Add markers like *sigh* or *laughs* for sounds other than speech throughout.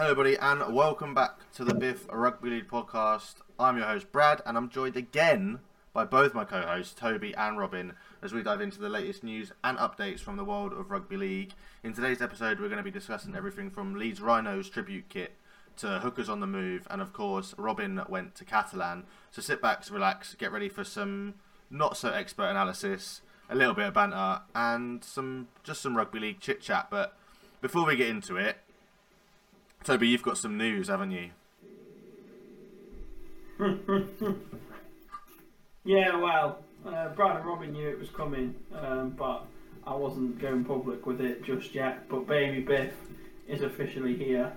Hello, everybody, and welcome back to the Biff Rugby League podcast. I'm your host, Brad, and I'm joined again by both my co hosts, Toby and Robin, as we dive into the latest news and updates from the world of Rugby League. In today's episode, we're going to be discussing everything from Leeds Rhinos tribute kit to hookers on the move, and of course, Robin went to Catalan. So sit back, relax, get ready for some not so expert analysis, a little bit of banter, and some just some rugby league chit chat. But before we get into it, Toby, you've got some news, haven't you? *laughs* Yeah, well, uh, Brad and Robin knew it was coming, um, but I wasn't going public with it just yet. But baby Biff is officially here.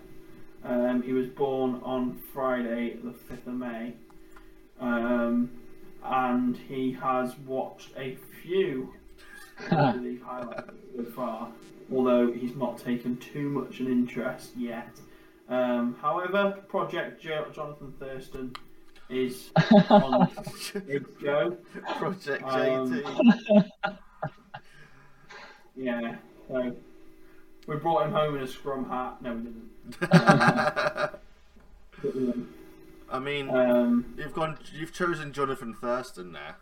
Um, he was born on Friday, the 5th of May. Um, and he has watched a few Rugby *laughs* League highlights so far, although he's not taken too much an interest yet. Um, however, Project jo- Jonathan Thurston is on *laughs* its go. Project Um, JT. *laughs* Yeah, so we brought him home in a scrum hat. No, we didn't. But. *laughs* I mean, Um, you've gone. You've chosen Jonathan Thurston there.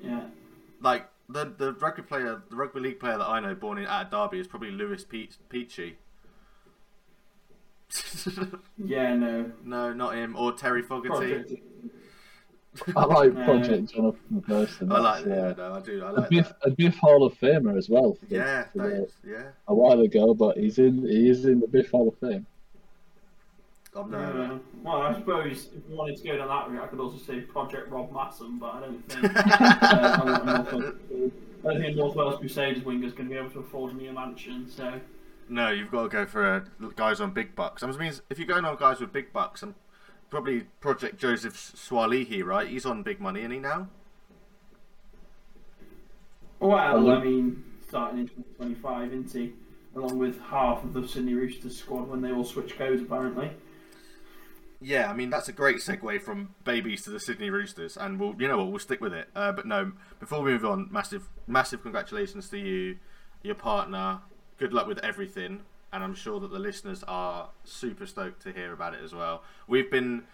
yeah. Like the the rugby player, the rugby league player that I know, born in at Derby, is probably Lewis Pe- Peachy. *laughs* Yeah, no. no, not him. Or Terry Fogarty. I like No. Project Jonathan Thurston. I like. That's, Yeah, no, I do. I a like Biff, that. a Biff Hall of Famer as well. For Yeah, for that the- yeah. a while ago, but he's in. He is in the Biff Hall of Fame. I'm no. Well, I suppose if you wanted to go down that route, I could also say Project Rob Matson, but I don't think. uh, I'm not *laughs* North Wales- I don't think North Wales Crusaders winger is going to be able to afford me a mansion. So No, you've got to go for uh, guys on big bucks. I mean, if you're going on guys with big bucks, and probably Project Joseph Suaalii, right? He's on big money, isn't he now? Well, I mean, starting in 2025, isn't he? Along with half of the Sydney Roosters squad when they all switch codes, apparently. Yeah, I mean that's a great segue from babies to the Sydney Roosters, and we'll, you know what, we'll stick with it. Uh, but no, before we move on, massive, massive congratulations to you, your partner. Good luck with everything, and I'm sure that the listeners are super stoked to hear about it as well. We've been,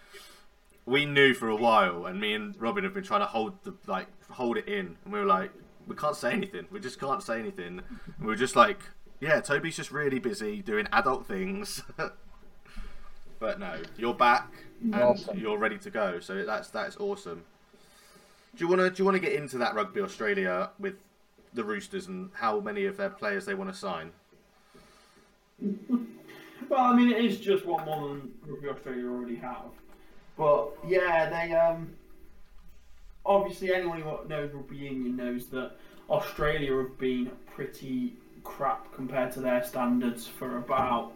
we knew for a while, and me and Robin have been trying to hold the like hold it in, and we were like, we can't say anything. We just can't say anything. And we were just like, yeah, Toby's just really busy doing adult things. *laughs* But no, you're back and Awesome. you're ready to go. So that's that's awesome. Do you wanna do you wanna get into that rugby Australia with the Roosters and how many of their players they want to sign? Well, I mean, it is just one more than Rugby Australia already have. But yeah, they um obviously anyone who knows rugby union knows that Australia have been pretty crap compared to their standards for about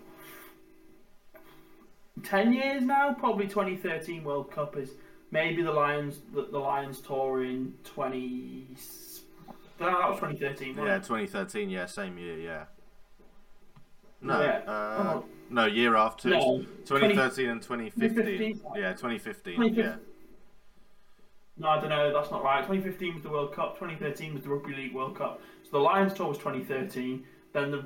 ten years now. Probably 2013 World Cup is maybe the Lions the, the Lions tour in 20. No, that was 2013. Yeah, it? 2013. Yeah, same year. Yeah. No, Yeah. uh, Oh. no, year after. No, 2013 and 2015. 2015. Yeah, 2015. 2015. Yeah. No, I don't know. That's not right. 2015 was the World Cup. 2013 was the Rugby League World Cup. So the Lions tour was 2013. Then the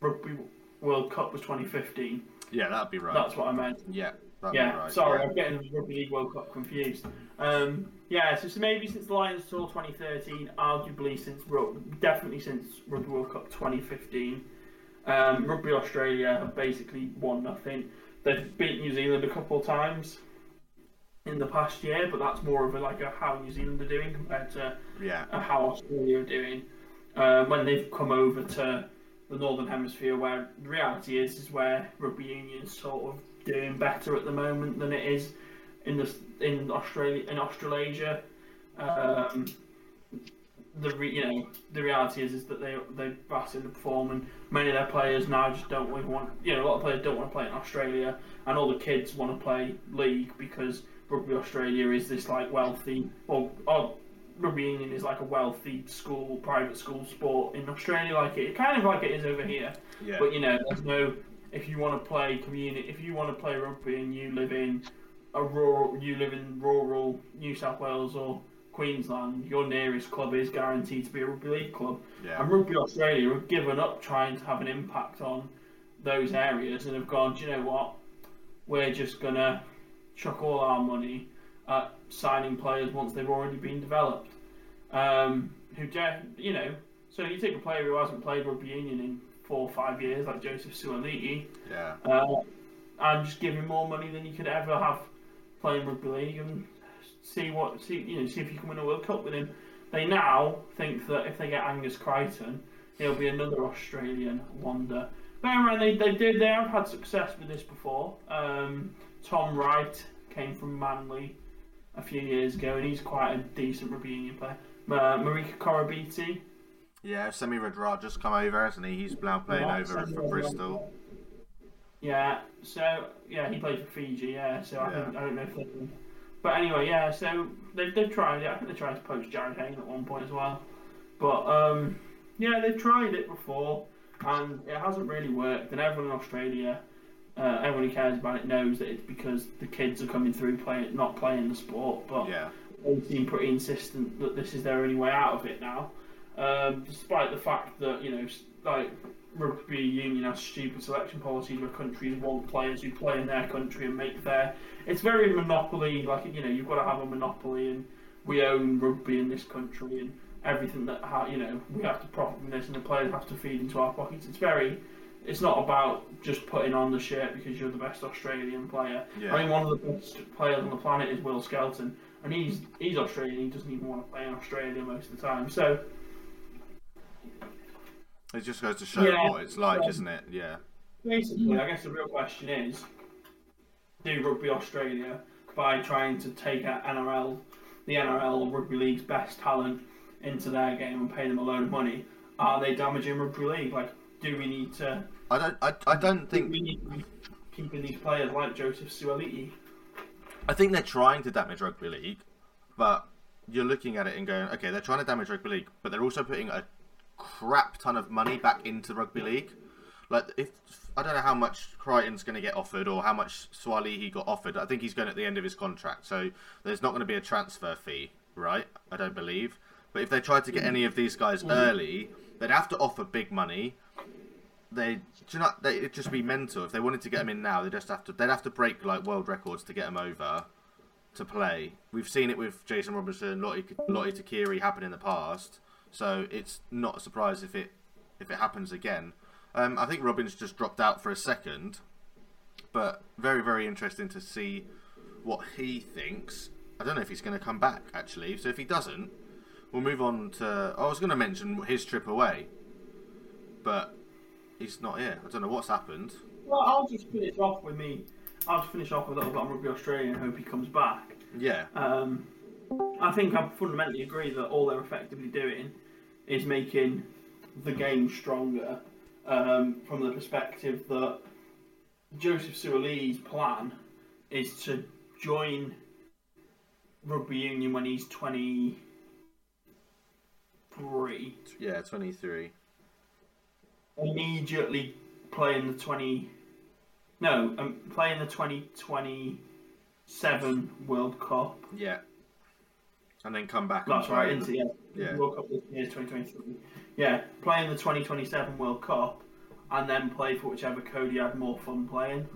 Rugby World Cup was 2015. Yeah, that'd be right. That's what I meant. Yeah, that'd be Yeah. right. Sorry, yeah. I'm getting the Rugby League World Cup confused. Um, yeah. So, so maybe since the Lions tour 2013, arguably since definitely since Rugby World Cup 2015. Um, Rugby Australia have basically won nothing. They've beat New Zealand a couple of times in the past year, but that's more of a, like a how New Zealand are doing compared to Yeah. uh, how Australia are doing um, when they've come over to the Northern Hemisphere, where the reality is is where rugby union's sort of doing better at the moment than it is in the in Australia in Australasia. Um, the re, you know the reality is is that they they vastly underperform and many of their players now just don't really want you know a lot of players don't want to play in Australia and all the kids want to play league because rugby Australia is this like wealthy or, or rugby union is like a wealthy school private school sport in Australia like it kind of like it is over here Yeah. but you know there's no if you want to play community if you want to play rugby and you live in a rural you live in rural New South Wales or Queensland, your nearest club is guaranteed to be a rugby league club. Yeah. And Rugby Australia have given up trying to have an impact on those areas and have gone, do you know what? We're just gonna chuck all our money at signing players once they've already been developed. Um, who, de- you know, so you take a player who hasn't played rugby union in four or five years, like Joseph Suaalii, Yeah. uh, and just give him more money than you could ever have playing rugby league, and see what see you know see if you can win a World Cup with him. They now think that if they get Angus Crichton, he'll be another Australian wonder. Bear in mind, they, they did they have had success with this before. Um, Tom Wright came from Manly a few years ago, and he's quite a decent rugby union player. Uh, Marika Koroibete, Yeah, Semi Radra just come over, hasn't he? He's now playing Yeah, over Semi for. Bristol. Yeah, so yeah, he played for Fiji. Yeah, so I Yeah. I don't know if they. But anyway, yeah, so they've they've tried it. I think they tried to poach Jarryd Hayne at one point as well. But um, yeah, they've tried it before, and it hasn't really worked. And everyone in Australia, uh, everyone who cares about it knows that it's because the kids are coming through playing, not playing the sport. But Yeah. they seem pretty insistent that this is their only way out of it now, um, despite the fact that you know, like rugby union has stupid selection policies where countries want players who play in their country and make their. It's very monopoly. Like you know, you've got to have a monopoly, and we own rugby in this country, and everything that ha- you know we have to profit from this, and the players have to feed into our pockets. It's very. It's not about just putting on the shirt because you're the best Australian player. Yeah. I mean, one of the best players on the planet is Will Skelton, and he's he's Australian. He doesn't even want to play in Australia most of the time. So It just goes to show Yeah. what it's like, Yeah. isn't it? Yeah. basically, I guess the real question is: Do Rugby Australia, by trying to take out NRL, the NRL or Rugby League's best talent into their game and pay them a load of money, are they damaging Rugby League? Like, do we need to? I don't. I, I don't Do think. we need to be keeping these players like Joseph Suaalii? I think they're trying to damage rugby league, but you're looking at it and going, okay, they're trying to damage rugby league, but they're also putting a crap ton of money back into rugby league. Like if I don't know how much Crichton's going to get offered or how much Suaalii he got offered. I think he's going at the end of his contract, so there's not going to be a transfer fee, right? I don't believe. But if they tried to get any of these guys mm. early, they'd have to offer big money. They, do know, they, it'd just be mental if they wanted to get them in now. They just have to. They'd have to break like world records to get them over to play. We've seen it with Jason Robinson, Lote, Lote Tuqiri happen in the past, so it's not a surprise if it if it happens again. Um, I think Robin's just dropped out for a second, but very very interesting to see what he thinks. I don't know if he's going to come back actually. So if he doesn't, we'll move on to. I was going to mention his trip away, but he's not here. I don't know what's happened. Well, I'll just finish off with me. I'll just finish off with a little bit on Rugby Australia and hope he comes back. Yeah, Um, I think I fundamentally agree that all they're effectively doing is making the game stronger um, from the perspective that Joseph Suaalii's plan is to join rugby union when he's 23 yeah, twenty three. immediately playing the 20 no um, playing the 2027 world cup. Yeah, and then come back. That's and right, into the- yeah. Yeah. World Cup this year, 2023. Yeah, playing the 2027 World Cup and then play for whichever code you had more fun playing.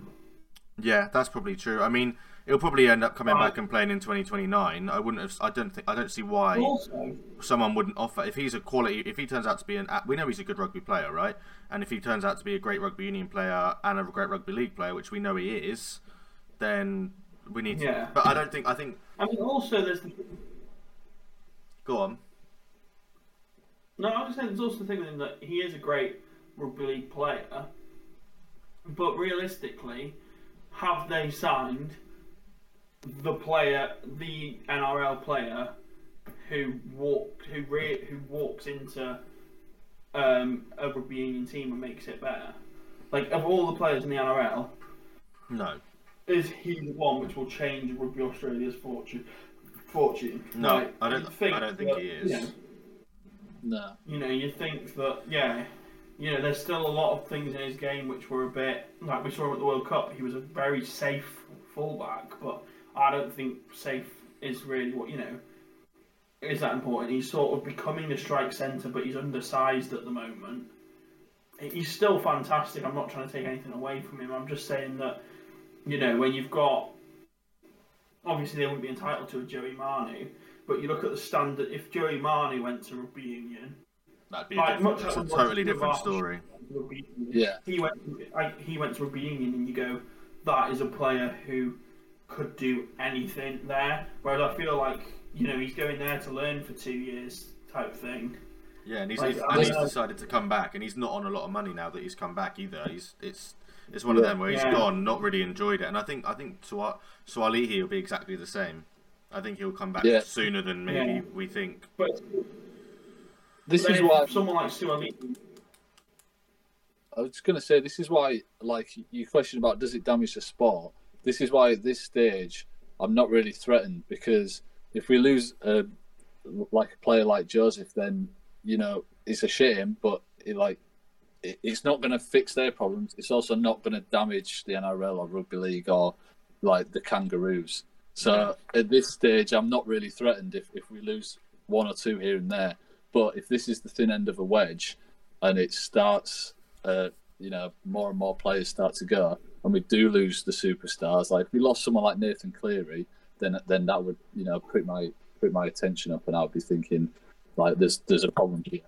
Yeah, that's probably true. I mean, he'll probably end up coming Right. back and playing in 2029. I wouldn't have. I don't think. I don't see why Also, someone wouldn't offer if he's a quality. If he turns out to be an. We know he's a good rugby player, right? And if he turns out to be a great rugby union player and a great rugby league player, which we know he is, then we need. To, Yeah. But I don't think. I think. I mean, also there's the Go on. no. I'm just saying there's also the thing with him that he is a great rugby league player, but realistically, have they signed the player, the NRL player, who walked, who re- who walks into um, a rugby union team and makes it better? Like of all the players in the NRL, No. is he the one which will change Rugby Australia's fortune? Fortune? No, Like, I don't- you'd I don't think that, he is. You know, No. you know, you think that yeah, you know, there's still a lot of things in his game which were a bit like we saw him at the World Cup. He was a very safe fullback, but I don't think safe is really what you know. Is that important? He's sort of becoming a strike centre, but he's undersized at the moment. he's still fantastic. I'm not trying to take anything away from him. I'm just saying that, you know, when you've got, obviously they wouldn't be entitled to a Joey Manu, but you look at the standard. If Joey Manu went to rugby union, That'd be a, Like, different, much it's a totally different Marsh- story. rugby union, Yeah, he went. I, he went to rugby union, and you go, that is a player who could do anything there. Whereas I feel like you know he's going there to learn for two years type thing. Yeah, and he's, Like, he's, and he's decided to come back, and he's not on a lot of money now that he's come back either. He's it's it's one of them where he's Yeah. gone, not really enjoyed it, and I think I think Swa- Suaalii will be exactly the same. I think he'll come back Yeah. sooner than maybe Yeah. we think. But this then is why someone like Suaalii, I was going to say this is why, like you question about does it damage the sport. This is why at this stage I'm not really threatened because if we lose a like a player like Joseph, then you know it's a shame, but it, like it, it's not going to fix their problems. It's also not going to damage the NRL or rugby league or like the Kangaroos. So at this stage, I'm not really threatened if, if we lose one or two here and there. But if this is the thin end of a wedge, and it starts, uh, you know, more and more players start to go, and we do lose the superstars. Like if we lost someone like Nathan Cleary, then then that would you know put my put my attention up, and I would be thinking like there's there's a problem here.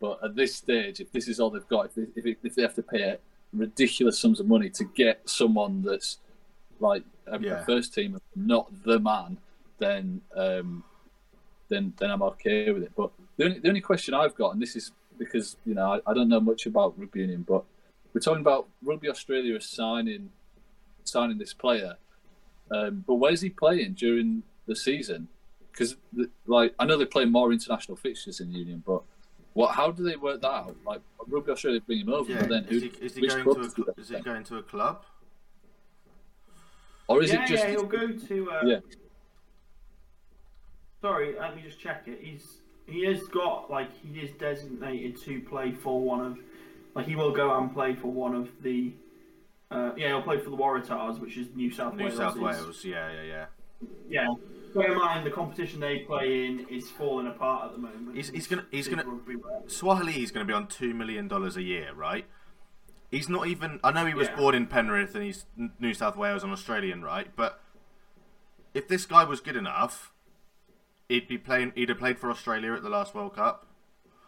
But at this stage, if this is all they've got, if they, if, it, if they have to pay ridiculous sums of money to get someone that's like a, Yeah. first team, and not the man, then um, then then I'm okay with it. But the only the only question I've got, and this is because you know I, I don't know much about rugby union, but we're talking about Rugby Australia signing signing this player. Um, but where's he playing during the season? Because like I know they play more international fixtures in the union, but what? How do they work that out? Like Rugby Australia bring him over, Yeah, but then who? is he, is he which going club to a, cl- is to? he going to a club? or is yeah, it just? yeah, he'll go to. Uh, Yeah. Sorry, let me just check it. He's he has got like he is designated to play for one of, like he will go and play for one of the. Uh, yeah, he'll play for the Waratahs, which is New South New Wales. South Wales, yeah, yeah, yeah. Yeah. Bear in mind the competition they play in is falling apart at the moment. He's- he's gonna- he's gonna- Suaalii is going to be on two million dollars a year, right? He's not even. I know he was Yeah. born in Penrith and he's New South Wales and Australian, right? But if this guy was good enough, he'd be playing. He'd have played for Australia at the last World Cup.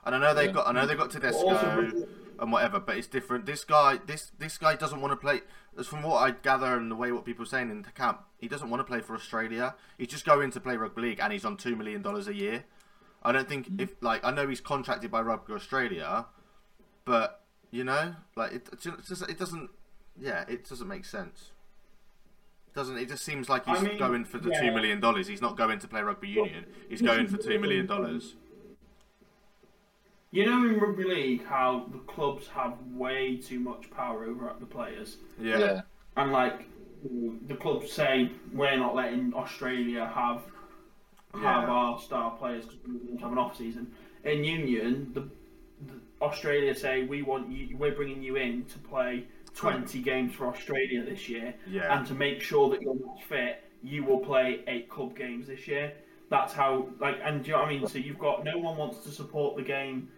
And I know they Yeah. got. I know they got Tedesco Also- and whatever, but it's different. This guy, this this guy doesn't want to play. As from what I gather and the way what people are saying in the camp, he doesn't want to play for Australia. He's just going to play rugby league, and he's on two million dollars a year. I don't think if like I know he's contracted by Rugby Australia, but you know, like it, just, it doesn't. Yeah, it doesn't make sense. Doesn't it? Just seems like he's I mean, going for the yeah. two million dollars. He's not going to play rugby union. He's going for two million dollars. You know in rugby league how the clubs have way too much power over the players. Yeah. yeah, and like the clubs say we're not letting Australia have have Yeah. our star players because we want to have an off season. In Union, the, the Australia say we want you, we're bringing you in to play twenty games for Australia this year, Yeah. and to make sure that you're not fit, you will play eight club games this year. That's how like, and do you know what I mean? So you've got no one wants to support the game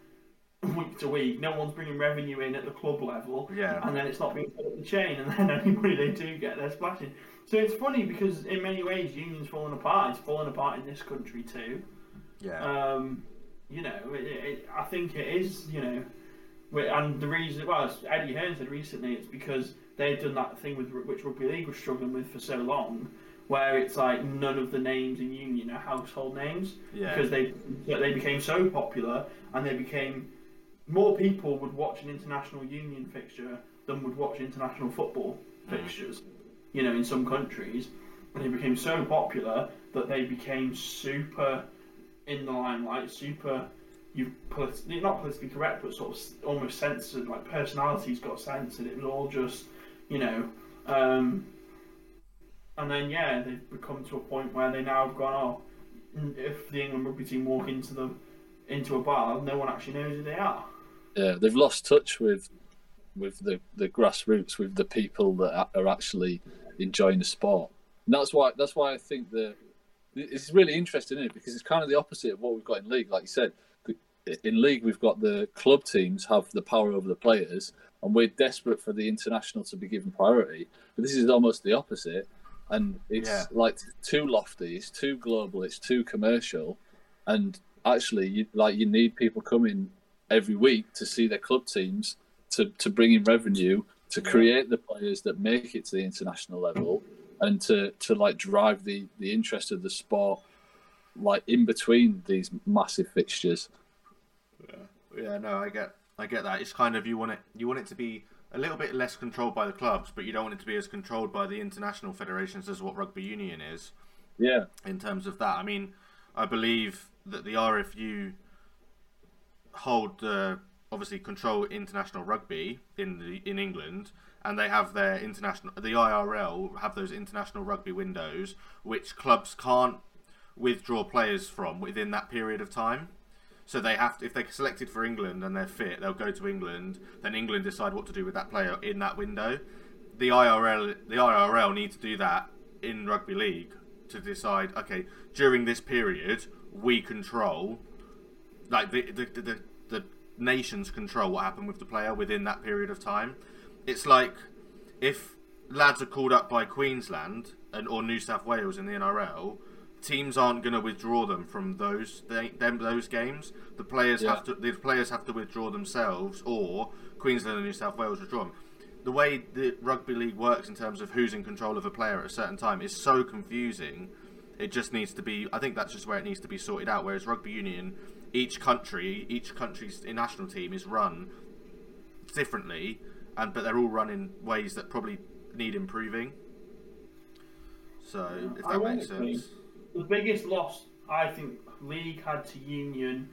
*clears throat* week to week. No one's bringing revenue in at the club level Yeah. and then it's not being put up the chain, and then *laughs* any money they do get, they're splashing. So it's funny because in many ways, union's falling apart. It's falling apart in this country too. Yeah. Um, you know, it, it, I think it is. You know, and the reason, well, as Eddie Hearn said recently, it's because they've done that thing with which rugby league was struggling with for so long, where it's like none of the names in union are household names Yeah. because they they became so popular and they became more people would watch an international union fixture than would watch international football fixtures. You know, in some countries, and they became so popular that they became super in the limelight, super. You polit- not politically correct, but sort of almost censored. Like personalities got censored. It was all just, you know. Um, and then yeah, they've become to a point where they now have gone. Oh, if the England rugby team walk into the into a bar, no one actually knows who they are. Yeah. They've lost touch with with the, the grassroots, with the people that are actually enjoying the sport. And that's why that's why I think the it's really interesting, isn't it? Because it's kind of the opposite of what we've got in league. Like you said, the, in league we've got the club teams have the power over the players, and we're desperate for the international to be given priority. But this is almost the opposite, and it's Yeah. like too lofty, it's too global, it's too commercial, and actually, you, like you need people coming every week to see their club teams to to bring in revenue to create the players that make it to the international level and to to like drive the the interest of the sport like in between these massive fixtures Yeah, no, I get, I get that. It's kind of you want it, you want it to be a little bit less controlled by the clubs, but you don't want it to be as controlled by the international federations as what rugby union is. yeah in terms of that. I mean, I believe that the RFU hold uh, obviously control international rugby in the in England, and they have their international. The IRL have those international rugby windows, which clubs can't withdraw players from within that period of time. So they have to, if they're selected for England and they're fit, they'll go to England. Then England decide what to do with that player in that window. The IRL, the IRL need to do that in rugby league to decide. Okay, during this period, we control, like the the, the, the, the nations control what happened with the player within that period of time. It's like if lads are called up by Queensland and or New South Wales in the NRL, teams aren't going to withdraw them from those they, them those games. The players Yeah. have to the players have to withdraw themselves, or Queensland and New South Wales withdraw them. The way the rugby league works in terms of who's in control of a player at a certain time is so confusing. It just needs to be. I think that's just where it needs to be sorted out. Whereas rugby union, each country, each country's national team is run differently, and but they're all run in ways that probably need improving. So if that makes sense. The biggest loss I think league had to union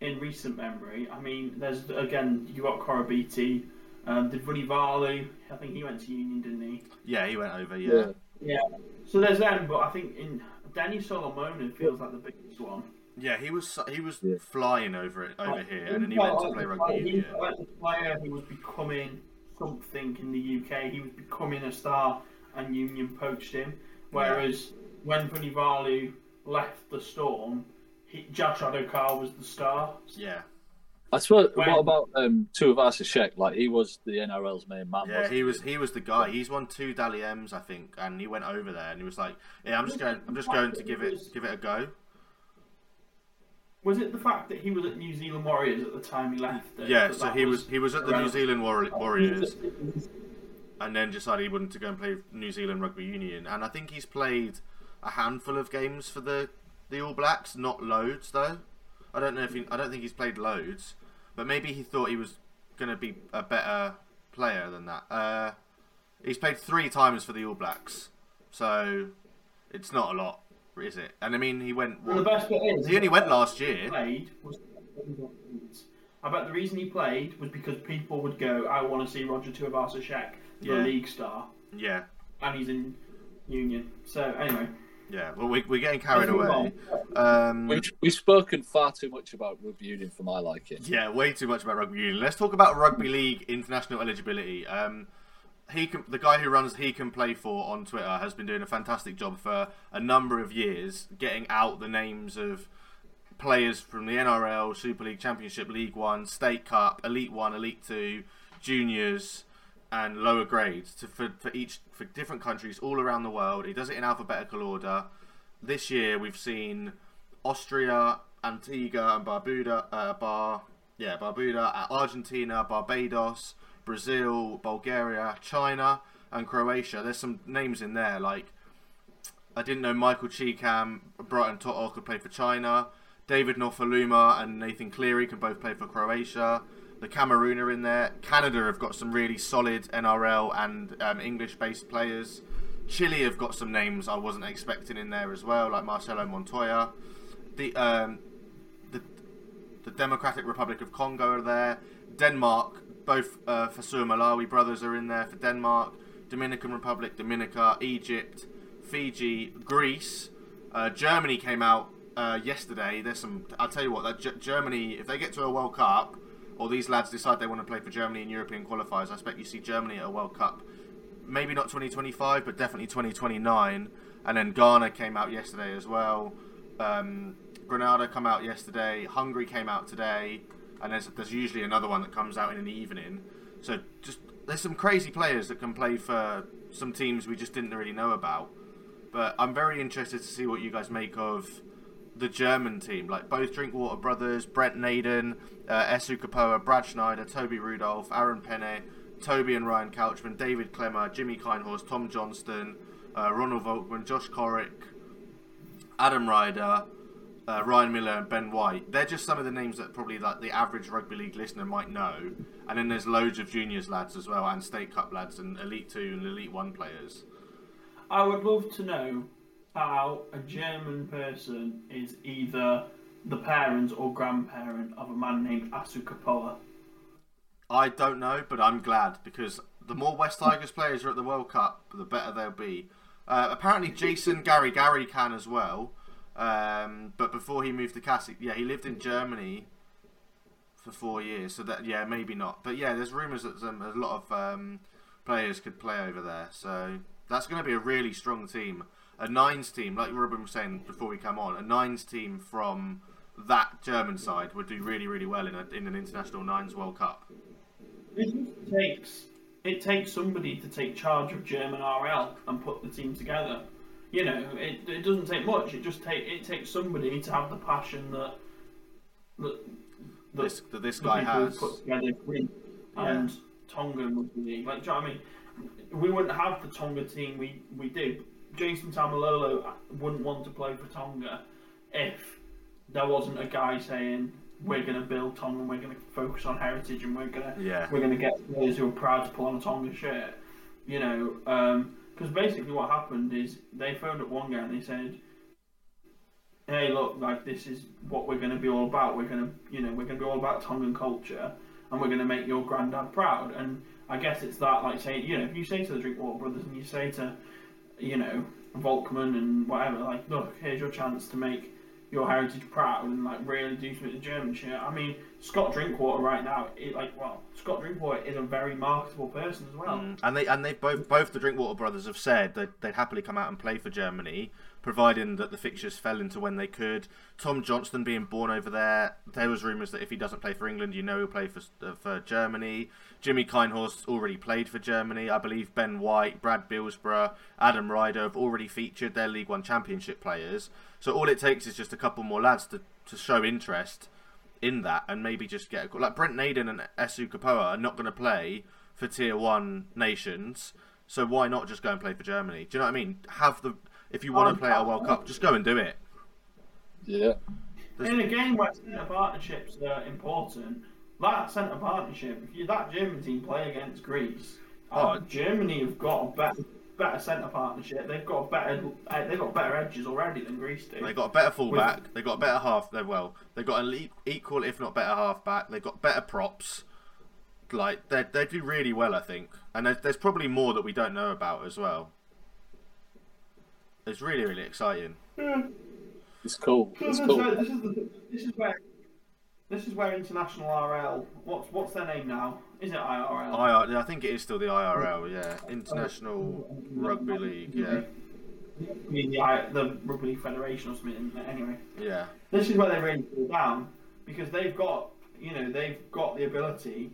in recent memory. I mean, there's again you got Koroibete, um, did Vunivalu. I think he went to union, didn't he? Yeah, he went over. Yeah, Yeah. So there's them, but I think in Danny Solomon feels like the biggest one. Yeah, he was he was Yeah. flying over it over Like, here, and then he went to play rugby player- He union. felt like the player who was becoming something in the UK. He was becoming a star, and Union poached him. Whereas when Vunivalu left the Storm, he, Josh Addo-Carr was the star. Yeah, I suppose. When- What about um, Tuivasa Sheck? Like he was the NRL's main man. yeah, he was he was the guy. He's won two Dally M's, I think, and he went over there and he was like, "Yeah, I'm just going, I'm just going to give it give it a go." Was it the fact that he was at New Zealand Warriors at the time he left? that- Yeah, so he was he was at the New? Zealand Warri- Warriors. and then decided he wanted to go and play New Zealand Rugby Union. And I think he's played a handful of games for the the All Blacks, not loads though. I don't know if he, I don't think he's played loads, but maybe he thought he was going to be a better player than that. Uh, he's played three times for the All Blacks, so it's not a lot, is it? And I mean, he went. Well, the best bit is he only went last year. played was I bet the reason he played was because people would go, I want to see Roger Tuivasa Sheck, the Yeah. league star, Yeah, and he's in Union. So anyway, yeah. Well, we, we're getting carried away. Um, We've, we've spoken far too much about rugby union for my liking. Yeah, way too much about rugby union. Let's talk about rugby league international eligibility. Um, he can, the guy who runs He Can Play For on Twitter has been doing a fantastic job for a number of years, getting out the names of players from the NRL, Super League, Championship, League One, State Cup, Elite One, Elite Two, Juniors, and lower grades to, for, for each for different countries all around the world. He does it in alphabetical order. This year we've seen Austria, Antigua, and Barbuda, uh, Bar, yeah, Barbuda, Argentina, Barbados, Brazil, Bulgaria, China, and Croatia. There's some names in there like I didn't know Michael Chee-Kam, Brighton Toto could play for China. David Nofoaluma and Nathan Cleary can both play for Croatia. The Cameroon are in there. Canada have got some really solid NRL and um, English-based players. Chile have got some names I wasn't expecting in there as well, like Marcelo Montoya. The um, the the Democratic Republic of Congo are there. Denmark, both uh, Fa'asuamaleaui brothers are in there for Denmark. Dominican Republic, Dominica, Egypt, Fiji, Greece. Uh, Germany came out uh, yesterday. There's some. I'll tell you what. That G- Germany, if they get to a World Cup, or these lads decide they want to play for Germany in European qualifiers, I expect you see Germany at a World Cup. Maybe not 2025, but definitely 2029. And then Ghana came out yesterday as well. Um, Grenada come out yesterday. Hungary came out today, and there's there's usually another one that comes out in an evening. So just there's some crazy players that can play for some teams we just didn't really know about. But I'm very interested to see what you guys make of the German team, like both Drinkwater brothers, Brent Naden, uh, Asu Kepaoa, Brad Schneider, Toby Rudolph, Aaron Pene, Toby and Ryan Couchman, David Klemmer, Jimmy Keinhorst, Tom Johnston, uh, Ronald Volkman, Josh Corrick, Adam Ryder, uh, Ryan Miller, and Ben White. They're just some of the names that probably like the average rugby league listener might know. And then there's loads of juniors lads as well, and state cup lads, and elite two and elite one players. I would love to know how a German person is either the parent or grandparent of a man named Asu Kepaoa. I don't know, but I'm glad because the more West Tigers players are at the World Cup, the better they'll be. Uh, apparently, Jason Gary Gary can as well. Um, but before he moved to Cassick, yeah, he lived in Germany for four years. So that yeah, maybe not. But yeah, there's rumours that some, a lot of um, players could play over there. So that's going to be a really strong team. A nines team, like Robin was saying before we come on, a nines team from that German side would do really, really well in, a, in an international nines World Cup. It takes it takes somebody to take charge of German RL and put the team together. You know, it, it doesn't take much. It just take it takes somebody to have the passion that that, that This, that this guy has. put together Greece and Tongan would be like. Do you know what I mean? We wouldn't have the Tonga team we we did. Jason Taumalolo wouldn't want to play for Tonga if there wasn't a guy saying we're going to build Tonga and we're going to focus on heritage and we're going to Yeah. we're going to get players who are proud to put on a Tonga shirt. You know, um, because basically what happened is they phoned up one guy and they said, "Hey, look, like this is what we're going to be all about. We're going to, you know, we're going to be all about Tongan culture, and we're going to make your granddad proud." And I guess it's that, like, say, you know, if you say to the Drinkwater brothers and you say to, you know, Volkman and whatever, like, look, here's your chance to make your heritage proud and like really do something to German shit. I mean, Scott Drinkwater right now, it, like, well, Scott Drinkwater is a very marketable person as well. Mm. And they and they both both the Drinkwater brothers have said that they'd happily come out and play for Germany, providing that the fixtures fell into when they could. Tom Johnston being born over there, there was rumours that if he doesn't play for England, you know he'll play for uh, for Germany. Jimmy Keinhorst already played for Germany. I believe Ben White, Brad Bilsborough, Adam Ryder have already featured their League One Championship players. So all it takes is just a couple more lads to, to show interest in that and maybe just get a goal. Like Brent Naden and Asu Kepaoa are not going to play for tier one nations, so why not just go and play for Germany? Do you know what I mean? Have the if you want to play at a World Cup, just go and do it. Yeah. In a game where centre partnerships are important, that centre partnership, if you that German team play against Greece, uh, Oh. Germany have got a better better centre partnership. They've got better uh, they've got better edges already than Greece do. They got a better fullback. They've got a better half. They're well, They've got an e- equal, if not better, halfback. They've got better props. Like they they do really well, I think. And there's, there's probably more that we don't know about as well. It's really really exciting. It's cool. This It's is, cool. where, this, is the, this is where this is where international RL. What's what's their name now? Is it IRL? IR, I think it is still the IRL. Yeah, oh. International Rugby League. Yeah, I mean the, I- the Rugby League Federation or something. Anyway, yeah, this is where they really fall down because they've got you know they've got the ability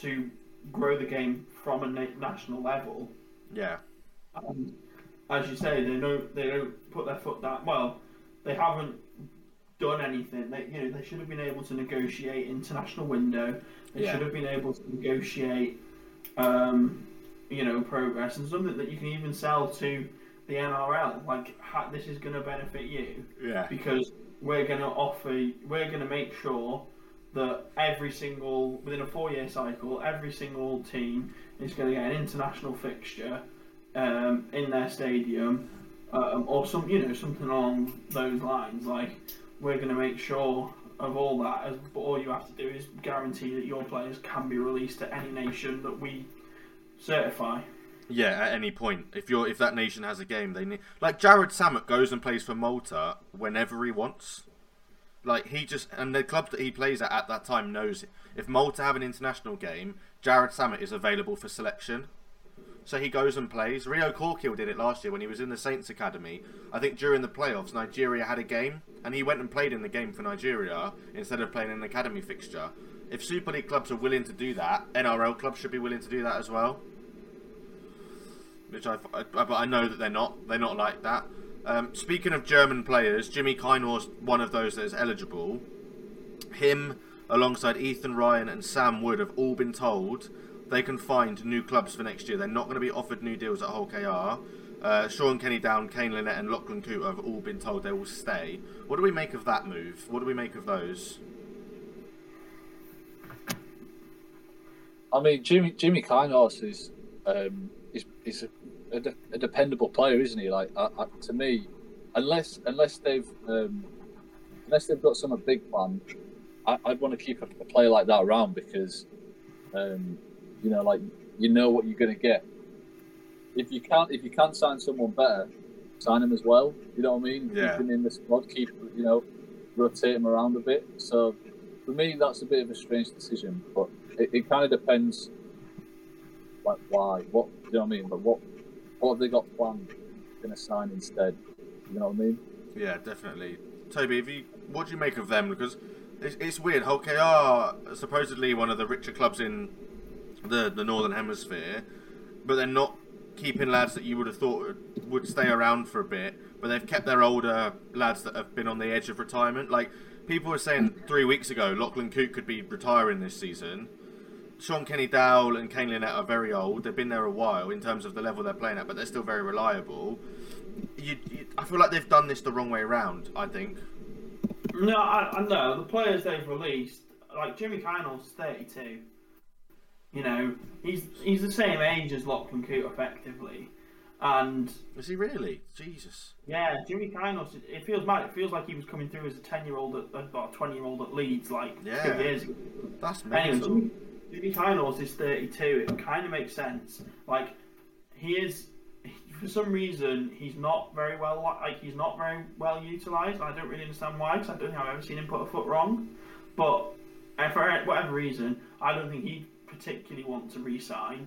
to grow the game from a na- national level. yeah. And as you say, they don't they don't put their foot down. Well, they haven't done anything. They you know they should have been able to negotiate international window. They Yeah. should have been able to negotiate, um, you know, progress and something that you can even sell to the NRL. Like ha- this is going to benefit you Yeah. because we're going to offer, we're going to make sure that every single within a four-year cycle, every single team is going to get an international fixture um, in their stadium, um, or some, you know, something along those lines. Like we're going to make sure of all that. But all you have to do is guarantee that your players can be released to any nation that we certify. Yeah, at any point, if you're if that nation has a game, they need like Jarrod Sammut goes and plays for Malta whenever he wants. Like he just and the club that he plays at at that time knows if Malta have an international game, Jarrod Sammut is available for selection. So he goes and plays. Rio Corkill did it last year when he was in the Saints Academy. I think during the playoffs, Nigeria had a game, and he went and played in the game for Nigeria instead of playing in an academy fixture. If Super League clubs are willing to do that, NRL clubs should be willing to do that as well. Which I, I but I know that they're not. They're not like that. Um, speaking of German players, Jimmy Keinhorst's one of those that is eligible. Him, alongside Ethan Ryan and Sam Wood, have all been told they can find new clubs for next year. They're not going to be offered new deals at Hull KR. Uh, Shaun Kenny-Dowall, Kane Linnett, and Lachlan Coote have all been told they will stay. What do we make of that move? What do we make of those? I mean, Jimmy Jimmy Keinhorst is um, is is a, a, a dependable player, isn't he? Like I, I, to me, unless unless they've um, unless they've got some big plan, I, would want to keep a, a, player like that around because um, you know, like you know what you're going to get. If you can't if you can't sign someone better, sign him as well. You know what I mean? Yeah. Keep him in the squad. Keep you know rotate him around a bit. So for me, that's a bit of a strange decision, but it, it kind of depends. Like why? What you know what I mean? But what what have they got planned? Going to sign instead? You know what I mean? Yeah, definitely. Toby, if you what do you make of them? Because it's, it's weird. Hull KR supposedly one of the richer clubs in the the northern hemisphere, but they're not keeping lads that you would have thought would stay around for a bit. But they've kept their older lads that have been on the edge of retirement. Like people were saying three weeks ago, Lachlan Coote could be retiring this season. Shaun Kenny-Dowall and Kane Linnett are very old. They've been there a while in terms of the level they're playing at, but they're still very reliable. You, you, I feel like they've done this the wrong way around. I think. No, I, I know the players they've released, like Jimmy Keinhorst's thirty-two. You know, he's he's the same age as Lachlan Coote effectively, and is he really? Jesus. Yeah, Jimmy Keinhorst. It feels mad. It feels like he was coming through as a ten-year-old, at, or twenty-year-old at Leeds, like yeah. two years ago. That's mental. Anyway, Jimmy, Keinhorst is thirty-two. It kind of makes sense. Like he is. *laughs* For some reason, he's not very well. Like he's not very well utilized. I don't really understand why. Because I don't think I've ever seen him put a foot wrong. But for whatever reason, I don't think he particularly want to re-sign,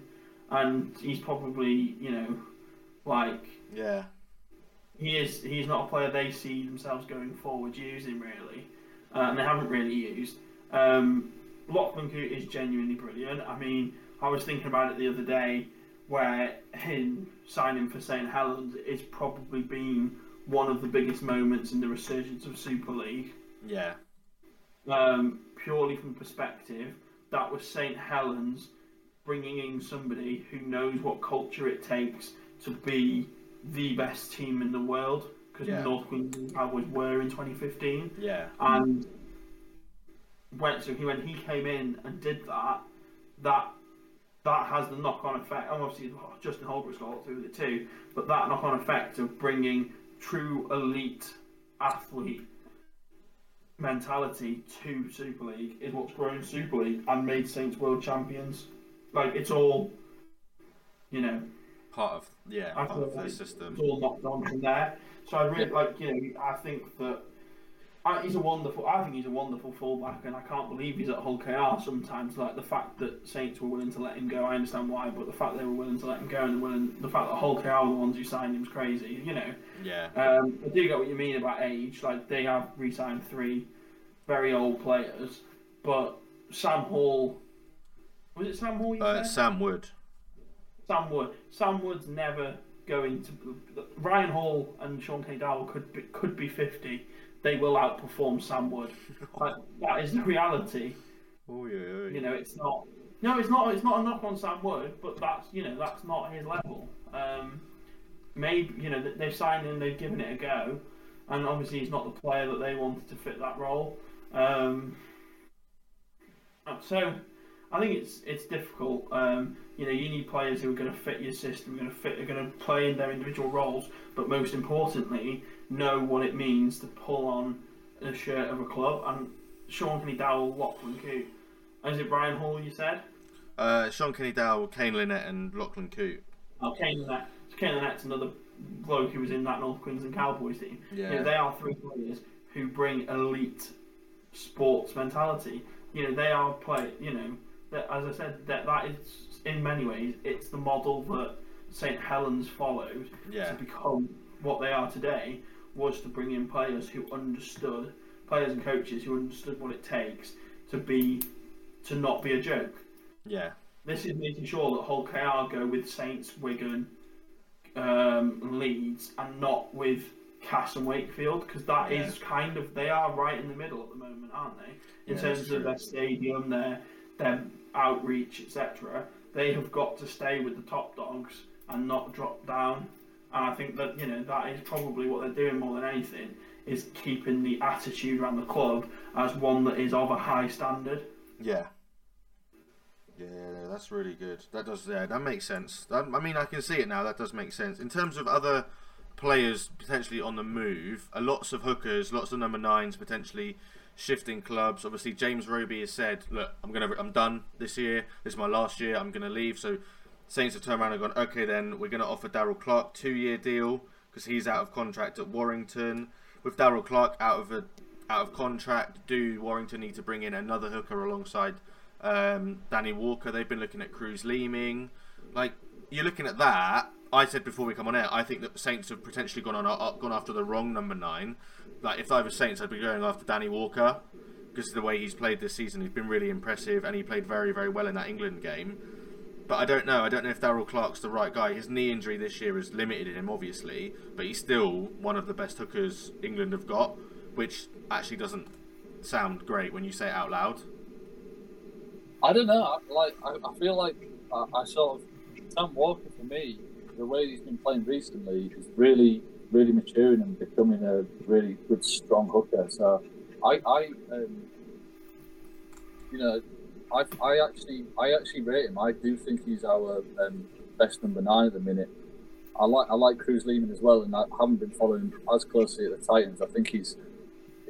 and he's probably you know like yeah he is he's not a player they see themselves going forward using really, uh, and they haven't really used. Um, Lachlan Coote is genuinely brilliant. I mean, I was thinking about it the other day, where him signing for St Helens is probably been one of the biggest moments in the resurgence of Super League. Yeah. Um, purely from perspective that was St Helens bringing in somebody who knows what culture it takes to be the best team in the world because yeah. North Queensland Cowboys were in 2015. Yeah. And when so he when he came in and did that, that that has the knock-on effect. Obviously, Justin Holbrook's got a lot to do with it too, but that knock-on effect of bringing true elite athlete mentality to Super League is what's grown Super League and made Saints world champions. Like it's all, you know, part of yeah, part of the system. It's all knocked on from there. So I really like you know I think that I, he's a wonderful. I think he's a wonderful fullback, and I can't believe he's at Hull KR sometimes. Like the fact that Saints were willing to let him go, I understand why, but the fact they were willing to let him go and the, willing, the fact that Hull KR were the ones who signed him is crazy. You know. Yeah. Um, I do get what you mean about age. Like they have re-signed three very old players, but Sam Hall. Was it Sam Hall? Uh, Sam Wood. Sam Wood. Sam Wood's never going to. Ryan Hall and Sean K. Dowell could be, could be fifty they will outperform Sam Wood. *laughs* like, that is the reality. Oh yeah, You know, it's not. No, it's not. It's not a knock on Sam Wood, but that's you know that's not his level. Um, maybe you know they've signed him, they've given it a go, and obviously he's not the player that they wanted to fit that role. Um, so I think it's it's difficult. Um, you know, you need players who are going to fit your system, going to fit, are going to play in their individual roles, but most importantly, know what it means to pull on a shirt of a club. And Shaun Kenny-Dowall, Lachlan Coote. Is it Brian Hall you said? Uh, Shaun Kenny-Dowall, Kane Linnett, and Lachlan Coote. Oh, Kane Linnett. So Kane Linnett's another bloke who was in that North Queensland Cowboys team. Yeah. You know, they are three players who bring elite sports mentality. You know, they are play. You know, that, as I said, that that is in many ways it's the model that St Helens followed Yeah. to become what they are today was to bring in players who understood, players and coaches who understood what it takes to be, to not be a joke. Yeah. This is making sure that Hull KR go with Saints, Wigan, um, Leeds, and not with Cas and Wakefield, because that is Yeah. kind of they are right in the middle at the moment, aren't they? In Yeah, terms of their stadium, their their outreach, etc. They have got to stay with the top dogs and not drop down. And I think that you know that is probably what they're doing more than anything is keeping the attitude around the club as one that is of a high standard. Yeah. Yeah, that's really good. That does, yeah, that makes sense. That, I mean, I can see it now. That does make sense. In terms of other players potentially on the move, uh, lots of hookers, lots of number nines potentially shifting clubs. Obviously, James Roby has said, "Look, I'm gonna, I'm done this year. This is my last year. I'm gonna leave." So Saints have turned around and gone, "Okay, then we're gonna offer Daryl Clark two-year deal because he's out of contract at Warrington. With Daryl Clark out of a out of contract, do Warrington need to bring in another hooker alongside um, Danny Walker? They've been looking at Cruz Leeming. Like you're looking at that. I said before we come on air, I think that Saints have potentially gone on uh, gone after the wrong number nine. Like if I was Saints, I'd be going after Danny Walker because of the way he's played this season. He's been really impressive and he played very very well in that England game. But I don't know. I don't know if Daryl Clark's the right guy. His knee injury this year has limited him, obviously, but he's still one of the best hookers England have got, which actually doesn't sound great when you say it out loud. I don't know. Like I, feel like I, I sort of Sam Walker for me, the way he's been playing recently is really, really maturing and becoming a really good, strong hooker. So I, I, um, you know, I, I actually, I actually rate him. I do think he's our um, best number nine at the minute. I like, I like Cruz Leeming as well, and I haven't been following as closely at the Titans. I think he's,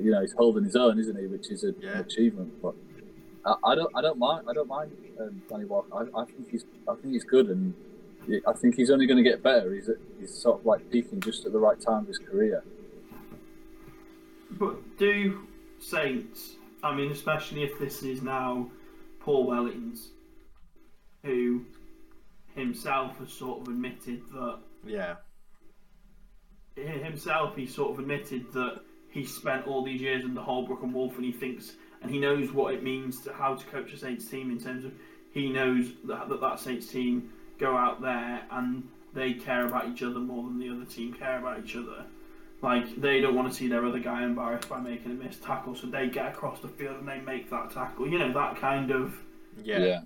you know, he's holding his own, isn't he? Which is a, Yeah. an achievement. But I, I don't, I don't mind, I don't mind um, Danny Walker. I, I think he's, I think he's good, and I think he's only going to get better. He's, he's sort of like peaking just at the right time of his career. But do Saints, I mean, especially if this is now Paul Wellens, who himself has sort of admitted that Yeah, himself he sort of admitted that he spent all these years in under Holbrook and Woolf and he thinks and he knows what it means to how to coach a Saints team in terms of he knows that that, that Saints team go out there and they care about each other more than the other team care about each other. Like they don't want to see their other guy embarrassed by making a missed tackle, so they get across the field and they make that tackle. You know that kind of yeah,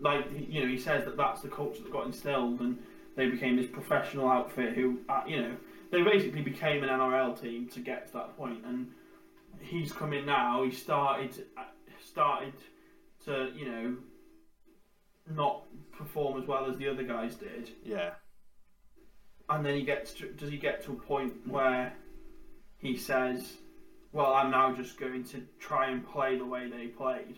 like you know he says that that's the culture that got instilled and they became this professional outfit who uh, you know they basically became an NRL team to get to that point. point and he's come in now he started uh, started to you know not perform as well as the other guys did yeah, and then he gets to, does he get to a point where he says well I'm now just going to try and play the way they played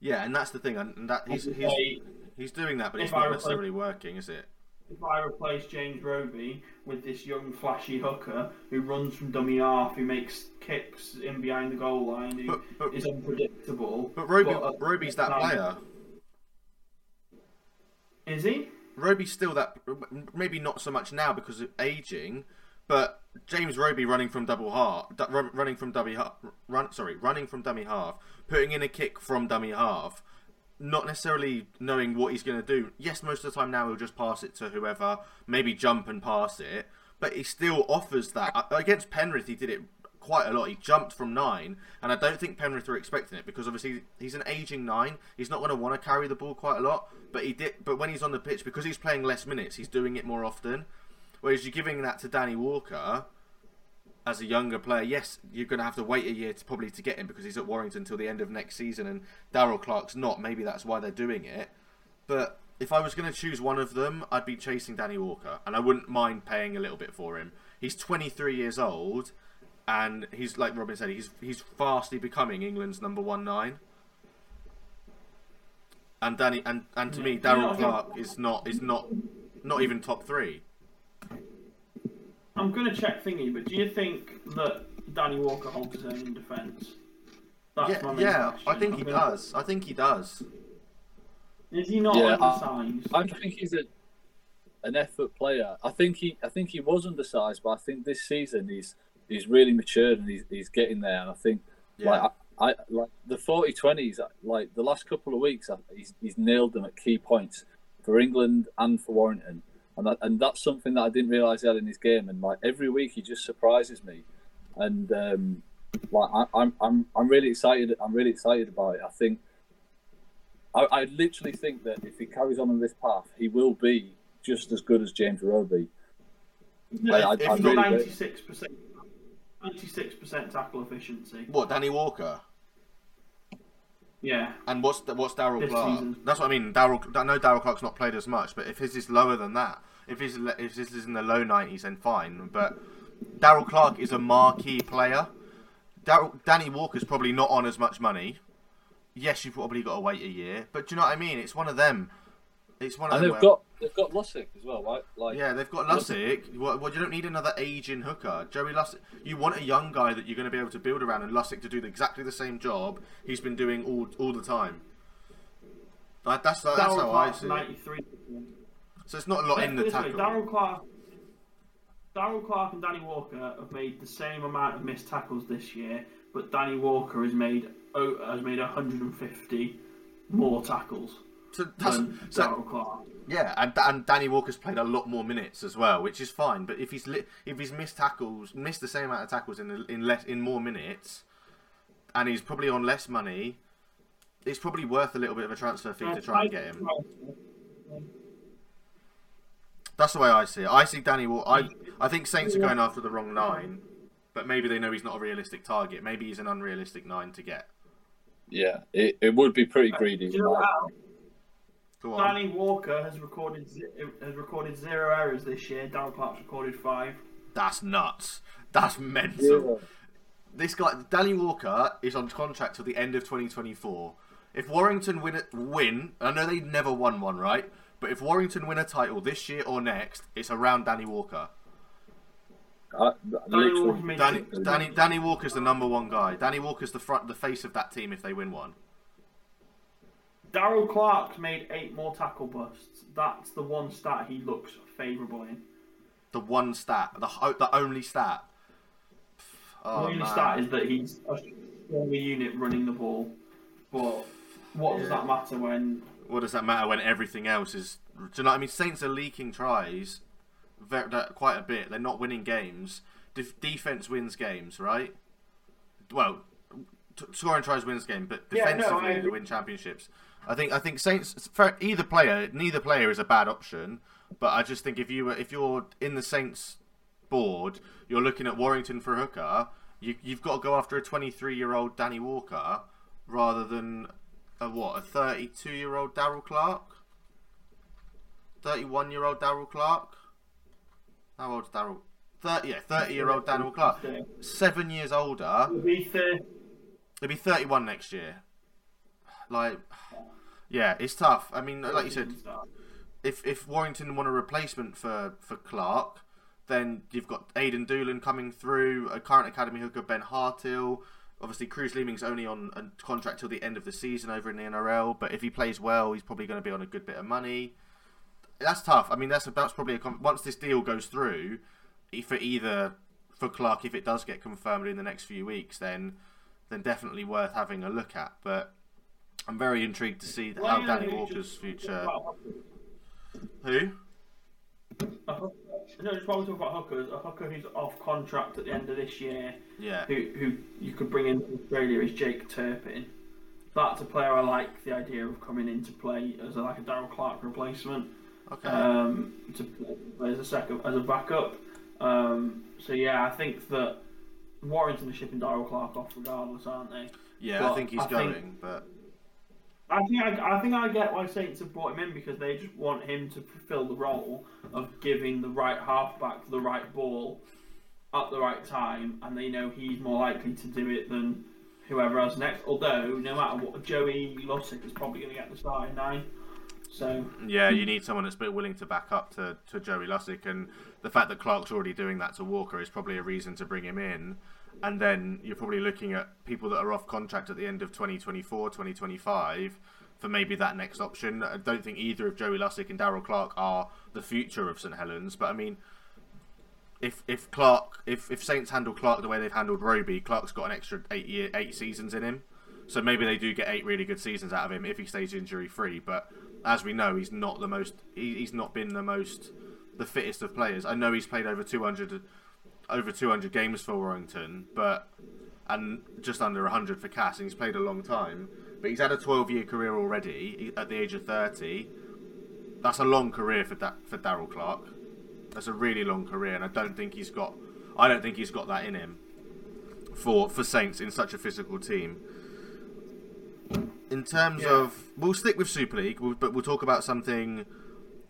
yeah. And that's the thing, and that he's he's, he's doing that, but it's not necessarily working, is it? if I replace James Roby with this young flashy hooker who runs from dummy half, who makes kicks in behind the goal line, who But but, is unpredictable. but Roby, but, uh, Roby's that um, player. Is he? Roby's still that. Maybe not so much now because of aging, but James Roby running from double half, running from dummy half, run, sorry, running from dummy half, putting in a kick from dummy half, not necessarily knowing what he's going to do. Yes, most of the time now he'll just pass it to whoever, maybe jump and pass it, but he still offers that. Uh, Against Penrith, he did it quite a lot. He jumped from nine, and I don't think Penrith were expecting it because obviously he's an aging nine. He's not going to want to carry the ball quite a lot, but he did. But when he's on the pitch, because he's playing less minutes, he's doing it more often. Whereas you're giving that to Danny Walker as a younger player. Yes, you're going to have to wait a year to probably to get him because he's at Warrington until the end of next season, and Daryl Clark's not. Maybe that's why they're doing it. But if I was going to choose one of them, I'd be chasing Danny Walker, and I wouldn't mind paying a little bit for him. He's 23 years old, and he's like Robin said, he's he's fastly becoming England's number one nine. And Danny and, and to me, Daryl Yeah, I think- Clark is not is not not even top three. I'm going to check thingy, but do you think that Danny Walker holds his own in defence? That's my Yeah, yeah. I think I'm he gonna- does. I think he does. Is he not Yeah, I- undersized? I think he's a an effort player. I think he I think he was undersized, but I think this season he's he's really matured and he's, he's getting there. And I think Yeah. like I, I like the 40-20s, like the last couple of weeks, I- he's he's nailed them at key points for England and for Warrington. And that, and that's something that I didn't realise he had in his game. And like every week, he just surprises me. And um, like I, I'm I'm I'm really excited. I'm really excited about it. I think I, I literally think that if he carries on on this path, he will be just as good as James Roby. I- I- If- I if He's not ninety six percent, ninety six percent tackle efficiency. What Danny Walker? Yeah, And what's what's Daryl Clark? season. That's what I mean. Daryl, I know Daryl Clark's not played as much, but if his is lower than that, if his if this is in the low nineties, then fine. But Daryl Clark is a marquee player. Daryl, Danny Walker's probably not on as much money. Yes, you've probably got to wait a year, but do you know what I mean? It's one of them. It's one of And them. they've where- got they've got Lussick as well, right? Like yeah, they've got Lussick. Well, well, you don't need another aging hooker. Joey Lussick. You want a young guy that you're going to be able to build around, and Lussick to do exactly the same job he's been doing all all the time. Like, that's that's Daryl how I see it. ninety three. So it's not a lot in the tackle. Daryl Clark, Daryl Clark and Danny Walker have made the same amount of missed tackles this year, but Danny Walker has made has made 150 more tackles So that's, than so, Clark. yeah, and, and Danny Walker's played a lot more minutes as well, which is fine. But if he's li- if he's missed tackles, missed the same amount of tackles in in less in more minutes, and he's probably on less money, it's probably worth a little bit of a transfer fee to try and get him. That's the way I see it. I see Danny Walker. I I think Saints are going after the wrong nine, but maybe they know he's not a realistic target. Maybe he's an unrealistic nine to get. yeah, it, it would be pretty greedy. Danny Walker has recorded ze- has recorded zero errors this year. Daryl Clark's recorded five. That's nuts. That's mental. Yeah. This guy, Danny Walker, is on contract till the end of 2024. If Warrington win, win, I know they never won one, right? But if Warrington win a title this year or next, it's around Danny Walker. Uh, I, Danny Walker made Danny, Danny, Danny Walker's the number one guy. Danny Walker's the front, the face of that team if they win one. Daryl Clark made eight more tackle busts. That's the one stat he looks favourable in. The one stat, the ho- the only stat. Oh, the only man. stat is that he's a stronger unit running the ball. But what does that matter when What does that matter when everything else is? Do you know what I mean? Saints are leaking tries, quite a bit. They're not winning games. Def- defense wins games, right? Well, t- scoring tries wins game, but Yeah, no, defensively I they win championships. I think I think Saints for either player, neither player is a bad option. But I just think if you were if you're in the Saints board, you're looking at Warrington for a hooker. You, you've got to go after a 23 year old Danny Walker rather than a what a 32 year old Daryl Clark, 31 year old Daryl Clark. How old's Daryl? 30 yeah, 30 year old Daryl Clark. Seven years older. He'll be thir- He'll be 31 next year. Like, yeah, it's tough. I mean, like you said, if if Warrington want a replacement for for Clark, then you've got Aidan Doolan coming through, a current academy hooker Ben Hartill. Obviously, Cruz Leeming's only on a contract till the end of the season over in the NRL, but if he plays well, he's probably going to be on a good bit of money. That's tough. I mean, that's that's probably a once this deal goes through for either for Clark, if it does get confirmed in the next few weeks, then then definitely worth having a look at. But I'm very intrigued to see how Danny Walker's future. Who? a hooker- No, just while we talk about hookers, a hooker who's off contract at the end of this year, Yeah. who who you could bring into Australia is Jake Turpin. That's a player I like the idea of coming into play as a, like a Daryl Clark replacement. Okay. um, to play as a second as a backup. Um, so yeah, I think that Warrington are shipping Daryl Clark off regardless, aren't they? yeah, I think he's I think- going, but I think I, I think I get why Saints have brought him in because they just want him to fulfil the role of giving the right halfback the right ball at the right time, and they know he's more likely to do it than whoever else next. Although no matter what, Joey Lussick is probably going to get the starting nine. So yeah, you need someone that's a bit willing to back up to, to Joey Lussick, and the fact that Clark's already doing that to Walker is probably a reason to bring him in. And then you're probably looking at people that are off contract at the end of 2024, 2025. for maybe that next option. I don't think either of Joey Lussick and Daryl Clark are the future of St Helens, but I mean, if if Clark if, if Saints handle Clark the way they've handled Roby, Clark's got an extra eight year eight seasons in him. So maybe they do get eight really good seasons out of him if he stays injury free. But as we know, he's not the most. He, he's not been the most the fittest of players. I know he's played over two hundred over two hundred games for Warrington, but and just under hundred for Cas, and he's played a long time. But he's had a twelve year career already at the age of thirty. That's a long career for da- for Daryl Clark. That's a really long career, and I don't think he's got. I don't think he's got that in him for for Saints in such a physical team. In terms Yeah. of, we'll stick with Super League, but we'll talk about something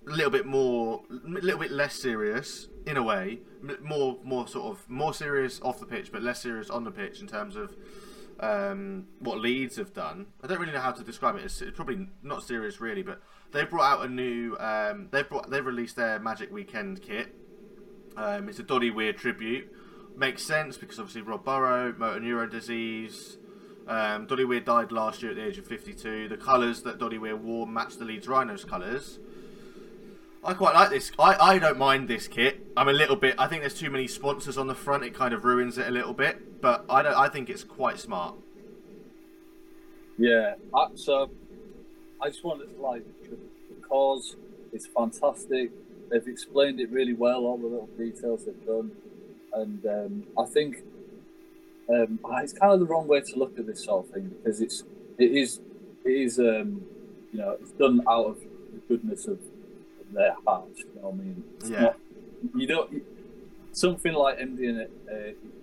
a little bit more, a little bit less serious in a way, more more sort of more serious off the pitch, but less serious on the pitch in terms of um, what Leeds have done. I don't really know how to describe it. It's, it's probably not serious really, but they brought out a new. Um, they've brought they've released their Magic Weekend kit. Um, it's a Doddie Weird tribute. Makes sense because obviously Rob Burrow, motor neurone disease. Um, Doddie Weir died last year at the age of 52. The colours that Doddie Weir wore match the Leeds Rhinos colours. I quite like this. I, I don't mind this kit. I'm a little bit. I think there's too many sponsors on the front. It kind of ruins it a little bit. But I don't. I think it's quite smart. Yeah, I, so I just wanted to like the, cause It's fantastic. They've explained it really well, all the little details they've done, and um, I think um, it's kind of the wrong way to look at this sort of thing because it's it is it is um, you know it's done out of the goodness of their hearts. You know what I mean? It's Yeah. not, you don't something like MD uh,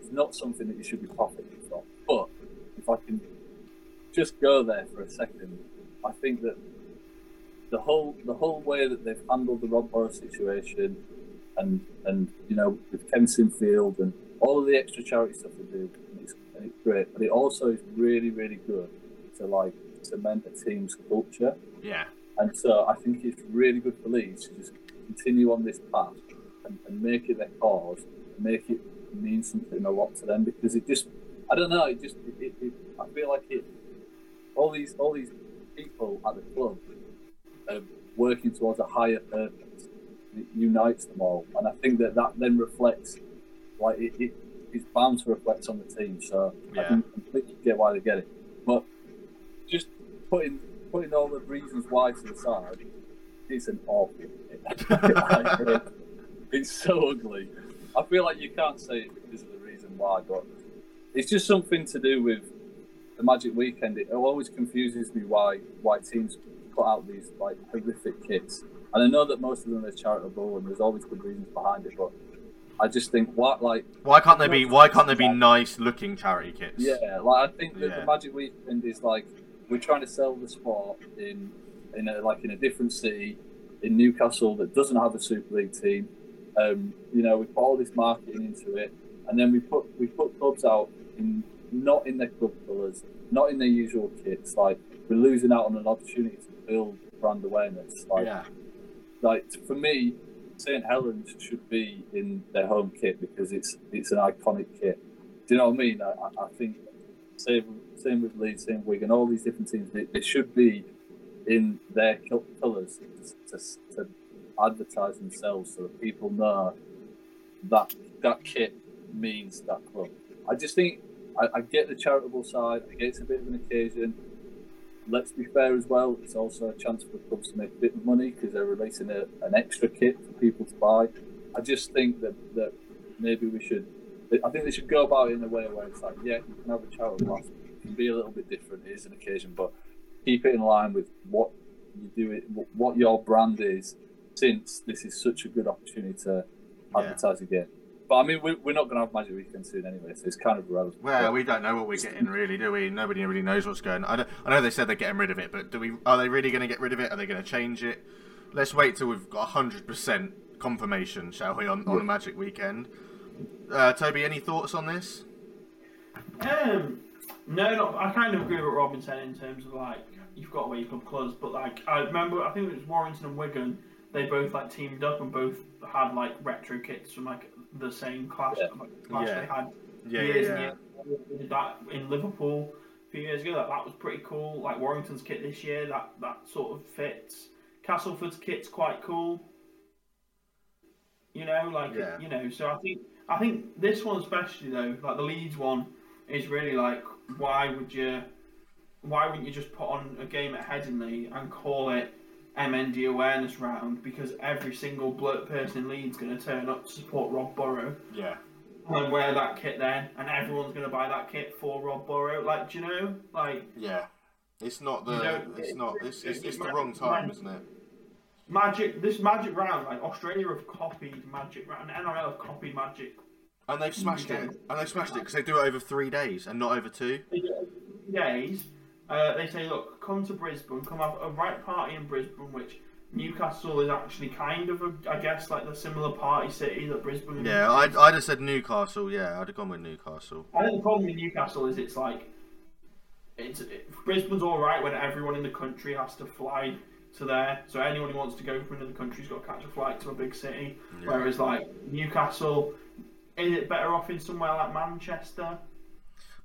is not something that you should be profiting from. But if I can just go there for a second, I think that the whole the whole way that they've handled the Rob Burrow situation, and and you know with Kensington Field and all of the extra charity stuff they do, and it's, and it's great. But it also is really really good to like cement a team's culture. Yeah. And so I think it's really good for Leeds to just continue on this path and, and make it their cause, make it mean something a lot to them because it just, I don't know, it just, it, it, it, I feel like it, all these, all these people at the club are working towards a higher purpose. It unites them all, and I think that that then reflects, like it, it it's bound to reflect on the team. So I Yeah. can completely get why they get it, but just putting putting all the reasons why to the side, it's an awful. *laughs* Like, it's so ugly. I feel like you can't say it because of the reason why, but it's just something to do with the Magic Weekend. It always confuses me why why teams put out these like horrific kits. And I know that most of them are charitable and there's always good reasons behind it, but I just think what like Why can't they be? Why can't they be nice looking charity kits? yeah, like I think that Yeah. the Magic Weekend is like we're trying to sell the sport in in a, like in a different city in Newcastle that doesn't have a Super League team. Um, you know, we put all this marketing into it, and then we put we put clubs out in not in their club colours, not in their usual kits. Like we're losing out on an opportunity to build brand awareness. Like Yeah. like for me, St Helens should be in their home kit because it's it's an iconic kit. Do you know what I mean? I, I- think same same with Leeds, same with Wigan, all these different teams. They, they should be in their colours to, to, to advertise themselves so that people know that that kit means that club. I just think I, I get the charitable side. I get it's a bit of an occasion. Let's be fair as well. It's also a chance for clubs to make a bit of money because they're releasing a, an extra kit for people to buy. I just think that, that maybe we should. I think they should go about it in a way where it's like, yeah, you can have a charitable aspect. It can be a little bit different. It is an occasion, but keep it in line with what you do it, what your brand is. Since this is such a good opportunity to Yeah. advertise again. But I mean, we're, we're not going to have Magic Weekend soon anyway, so it's kind of irrelevant. Well, we don't know what we're getting, really, do we? Nobody really knows what's going. on. I, don't, I know they said they're getting rid of it, but do we? Are they really going to get rid of it? Are they going to change it? Let's wait till we've got hundred percent confirmation, shall we, on, on the Magic Weekend? Uh, Toby, any thoughts on this? Um, no, no, I kind of agree with what Robin said in terms of like you've got to wear your club colours, but like I remember, I think it was Warrington and Wigan. They both like teamed up and both had like retro kits from like the same class, Yeah. class Yeah. they had Yeah, years yeah, and yeah. years. Did that in Liverpool a few years ago. That that was pretty cool. Like Warrington's kit this year, that that sort of fits. Castleford's kit's quite cool. You know, like Yeah. you know. So I think I think this one especially though, like the Leeds one, is really like why would you, why wouldn't you just put on a game at Headingley and call it MND awareness round because every single bloke person in Leeds going to turn up to support Rob Burrow Yeah. and wear that kit then, and everyone's going to buy that kit for Rob Burrow. Like, do you know? Like, Yeah. It's not the. It's not. It's, it's, it's the Man- wrong time, isn't it? Magic, this Magic round, like Australia have copied Magic round, and NRL have copied Magic And they've smashed it. And they've smashed it because they do it over three days and not over two. days. Uh, they say, look, come to Brisbane, come have a right party in Brisbane, which Newcastle is actually kind of, a, I guess, like the similar party city that Brisbane. Yeah, I'd, I'd have said Newcastle. Yeah, I'd have gone with Newcastle. I think the problem with Newcastle is it's like it's it, Brisbane's all right when everyone in the country has to fly to there. So anyone who wants to go from another country's got to catch a flight to a big city. Yeah. Whereas like Newcastle, is it better off in somewhere like Manchester?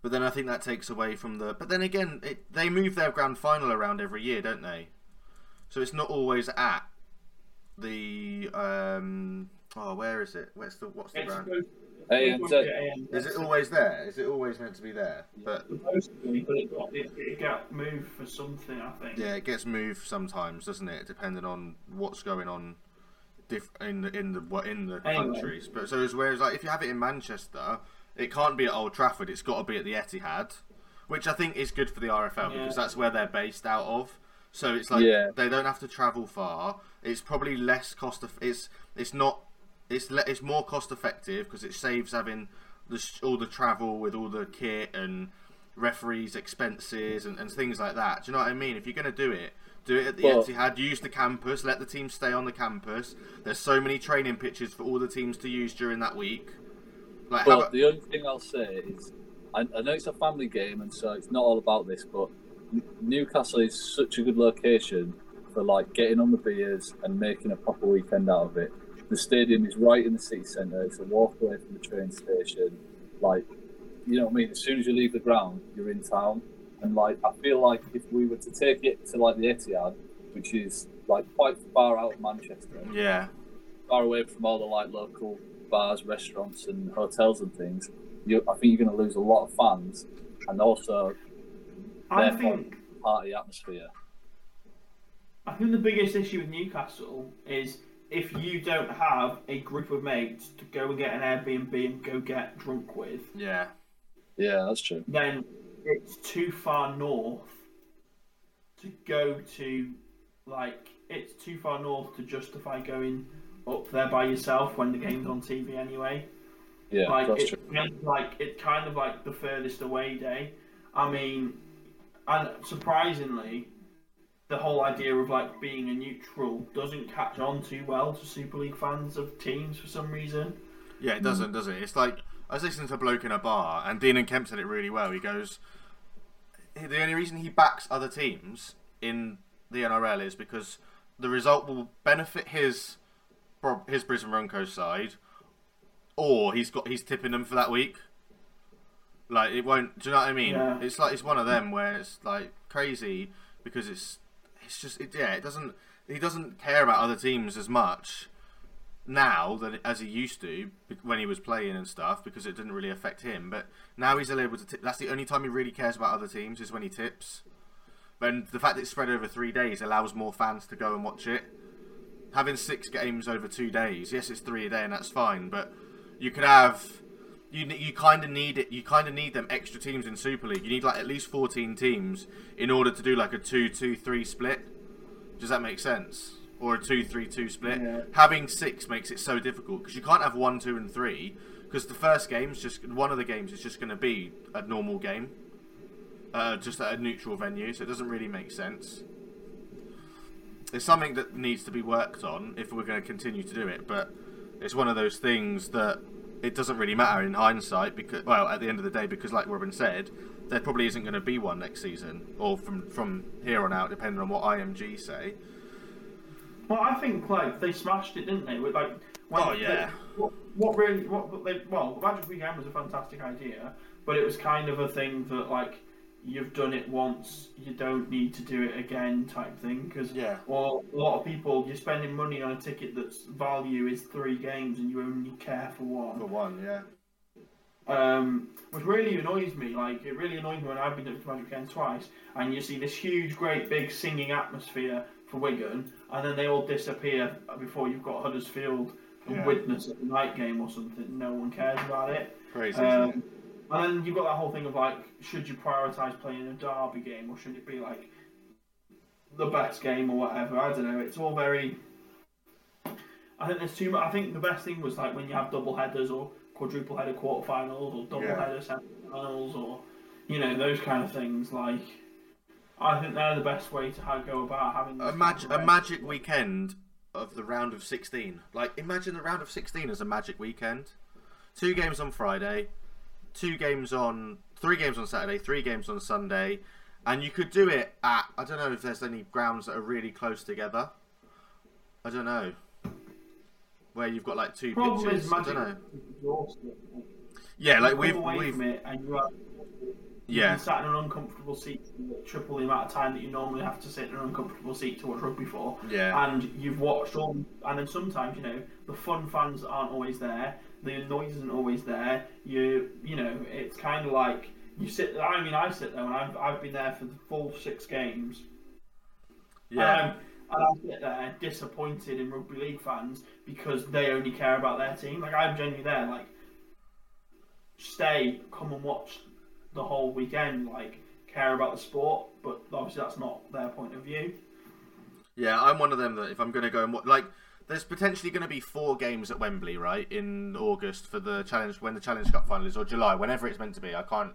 But then I think that takes away from the. But then again, it, they move their grand final around every year, don't they? So it's not always at the. um Oh, where is it? Where's the what's the It's ground? supposed, Hey, it's and, supposed uh, to be ANZ. Is it always there? Is it always meant to be there? But supposed be, but it got it, it got moved for something, I think. yeah, it gets moved sometimes, doesn't it? Depending on what's going on diff- in the in the what in the Anyway. countries. But so as whereas like if you have it in Manchester, it can't be at Old Trafford. It's got to be at the Etihad, which I think is good for the RFL Yeah. because that's where they're based out of. So it's like Yeah. they don't have to travel far. It's probably less cost. Of, it's it's not. It's le- it's more cost effective because it saves having the sh- all the travel with all the kit and referees' expenses and, and things like that. Do you know what I mean? If you're going to do it, do it at the Well- Etihad. Use the campus. Let the team stay on the campus. There's so many training pitches for all the teams to use during that week. Like, But about- the only thing I'll say is, I, I know it's a family game, and so it's not all about this, but Newcastle is such a good location for like getting on the beers and making a proper weekend out of it. The stadium is right in the city centre. It's a walk away from the train station. Like, you know what I mean? As soon as you leave the ground, you're in town. And like, I feel like if we were to take it to like the Etihad, which is like quite far out of Manchester, yeah, far away from all the like local bars, restaurants, and hotels and things, you, I think you're going to lose a lot of fans and also I Therefore- think party atmosphere. I think the biggest issue with Newcastle is if you don't have a group of mates to go and get an Airbnb and go get drunk with, yeah, Yeah, that's true. then it's too far north to go to like it's too far north to justify going up there by yourself when the game's on TV anyway. Yeah, like that's it's true. kind of like it's kind of like the furthest away day. I mean, and surprisingly, the whole idea of like being a neutral doesn't catch on too well to Super League fans of teams for some reason. yeah. It doesn't, does it? It's like I was listening to a bloke in a bar, and Dean and Kemp said it really well. He goes, the only reason he backs other teams in the NRL is because the result will benefit his his Brisbane Broncos side, or he's got he's tipping them for that week. Like it won't. Do you know what I mean? Yeah. It's like it's one of them where it's like crazy because it's it's just it, yeah. It doesn't he doesn't care about other teams as much now than as he used to when he was playing and stuff because it didn't really affect him. But now he's able to. Tip, that's the only time he really cares about other teams is when he tips. And the fact it's spread over three days allows more fans to go and watch it. Having six games over two days, yes, it's three a day and that's fine. But you could have. You, you kind of need it. You kind of need them extra teams in Super League. You need like at least fourteen teams in order to do like a two-two-three split. Does that make sense? Or a two-three-two split. Yeah. Having six makes it so difficult because you can't have one, two, and three. Because the first game's just one of the games is just going to be a normal game, uh, just at a neutral venue, so it doesn't really make sense. It's something that needs to be worked on if we're going to continue to do it, but it's one of those things that it doesn't really matter in hindsight because, well, at the end of the day, because like Robin said, there probably isn't going to be one next season or from from here on out, depending on what IMG say. Well, I think like they smashed it, didn't they? With like, when Oh, they- yeah. what, what really? What they? Well, Magic Weekend was a fantastic idea, but it was kind of a thing that like you've done it once, you don't need to do it again type thing. Because Yeah. well, a lot of people, you're spending money on a ticket that's value is three games and you only care for one. For one, yeah. um, which really annoys me. Like it really annoys me when I've been to Magic Weekend twice, and you see this huge, great, big singing atmosphere for Wigan, and then they all disappear before you've got Huddersfield and Yeah. Widnes at the night game or something. No one cares about it. Crazy, isn't it? Um, and then you've got that whole thing of like, should you prioritise playing a derby game or should it be like the best game or whatever? I don't know. It's all very. I think there's too much. I think the best thing was like when you have double headers or quadruple header quarterfinals or double Yeah. header semi-finals or you know those kind of things. Like, I think they're the best way to go about having. Imagine kind a magic weekend of the round of 16. Like, imagine the round of 16 as a magic weekend. Two games on Friday, two games on, three games on Saturday, three games on Sunday, and you could do it at. I don't know if there's any grounds that are really close together. I don't know. Where you've got like two Problem pitches. I don't know. Yeah, like we've we've from it and you have yeah you sat in an uncomfortable seat triple the amount of time that you normally have to sit in an uncomfortable seat to watch rugby for. yeah And you've watched all, and then sometimes you know the fun fans aren't always there, the noise isn't always there. You you know it's kind of like you sit. I mean, I sit there and I've I've been there for the full six games. yeah. Um, and I sit there disappointed in rugby league fans because they only care about their team. Like I'm genuinely there, like stay, come and watch the whole weekend, like care about the sport. But obviously that's not their point of view. Yeah, I'm one of them that if I'm going to go and watch, like, there's potentially going to be four games at Wembley, right, in August for the challenge when the Challenge Cup final is, or July, whenever it's meant to be. I can't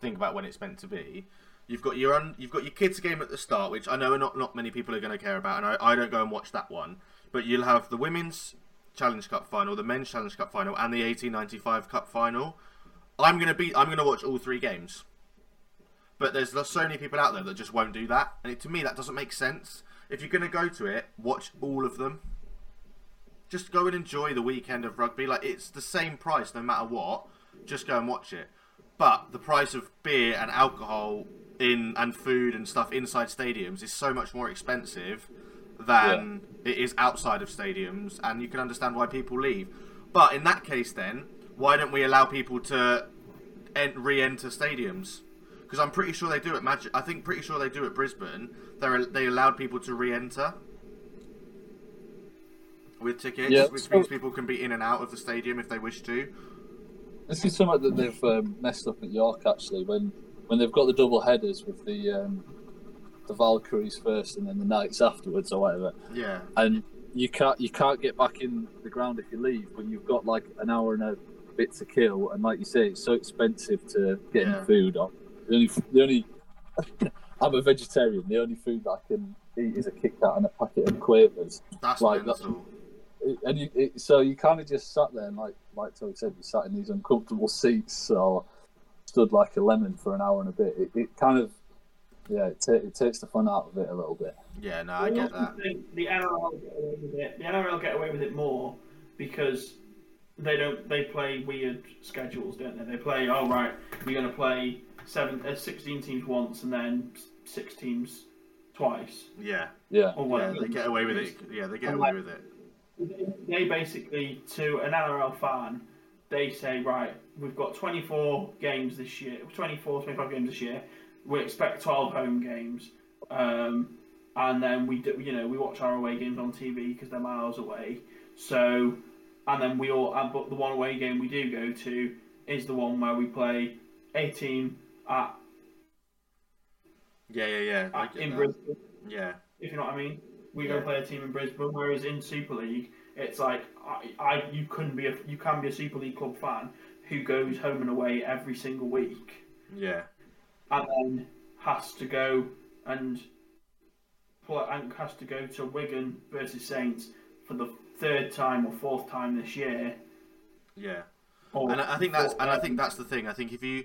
think about when it's meant to be. You've got your un, you've got your kids game at the start, which I know not not many people are going to care about, and I, I don't go and watch that one. But you'll have the women's Challenge Cup final, the men's Challenge Cup final, and the 1895 Cup final. I'm gonna be I'm gonna watch all three games. But there's so many people out there that just won't do that, and it, to me that doesn't make sense. If you're gonna go to it, watch all of them. Just go and enjoy the weekend of rugby. Like it's the same price no matter what. Just go and watch it. But the price of beer and alcohol in and food and stuff inside stadiums is so much more expensive than it is outside of stadiums, and you can understand why people leave. But in that case, then why don't we allow people to en- re-enter stadiums? Because I'm pretty sure they do at Magic. I think pretty sure they do at Brisbane. They they allowed people to re-enter with tickets, Yeah, which so- means people can be in and out of the stadium if they wish to. This is something that they've um, messed up at York actually when when they've got the double headers with the um, the Valkyries first and then the Knights afterwards or whatever, Yeah, and you can't you can't get back in the ground if you leave, but you've got like an hour and a bit to kill, and like you say, it's so expensive to get Yeah. any food on. The only the only *laughs* I'm a vegetarian. The only food that I can eat is a Kit Kat and a packet of Quavers. that's Like, mental. It- and you, it, so you kind of just sat there and like like Toby said, you sat in these uncomfortable seats or stood like a lemon for an hour and a bit. It, it kind of yeah, it, ta- it takes the fun out of it a little bit. Yeah, no, I get also that. think the NRL get away with it. The NRL get away with it more because they don't. They play weird schedules, don't they? They play. Oh right, We're going to play seven, uh, 16 teams once, and then six teams twice, Yeah, Yeah, or yeah, they get away with it. Yeah, they get And away like- with it. They basically, to an NRL fan, they say, right, we've got 24 games this year, 24, 25 games this year. We expect 12 home games. Um, and then we do, you know, we watch our away games on TV because they're miles away. So, and then we all, uh, but the one away game we do go to is the one where we play a team at, Yeah, yeah, yeah. At in that. Brisbane. Yeah, if you know what I mean. We Yeah. go play a team in Brisbane, whereas in Super League, it's like I, I you couldn't be a you can be a Super League club fan who goes home and away every single week, yeah, and then has to go and and has to go to Wigan versus Saints for the third time or fourth time this year. yeah. Or And I think that's and I think that's the thing. I think if you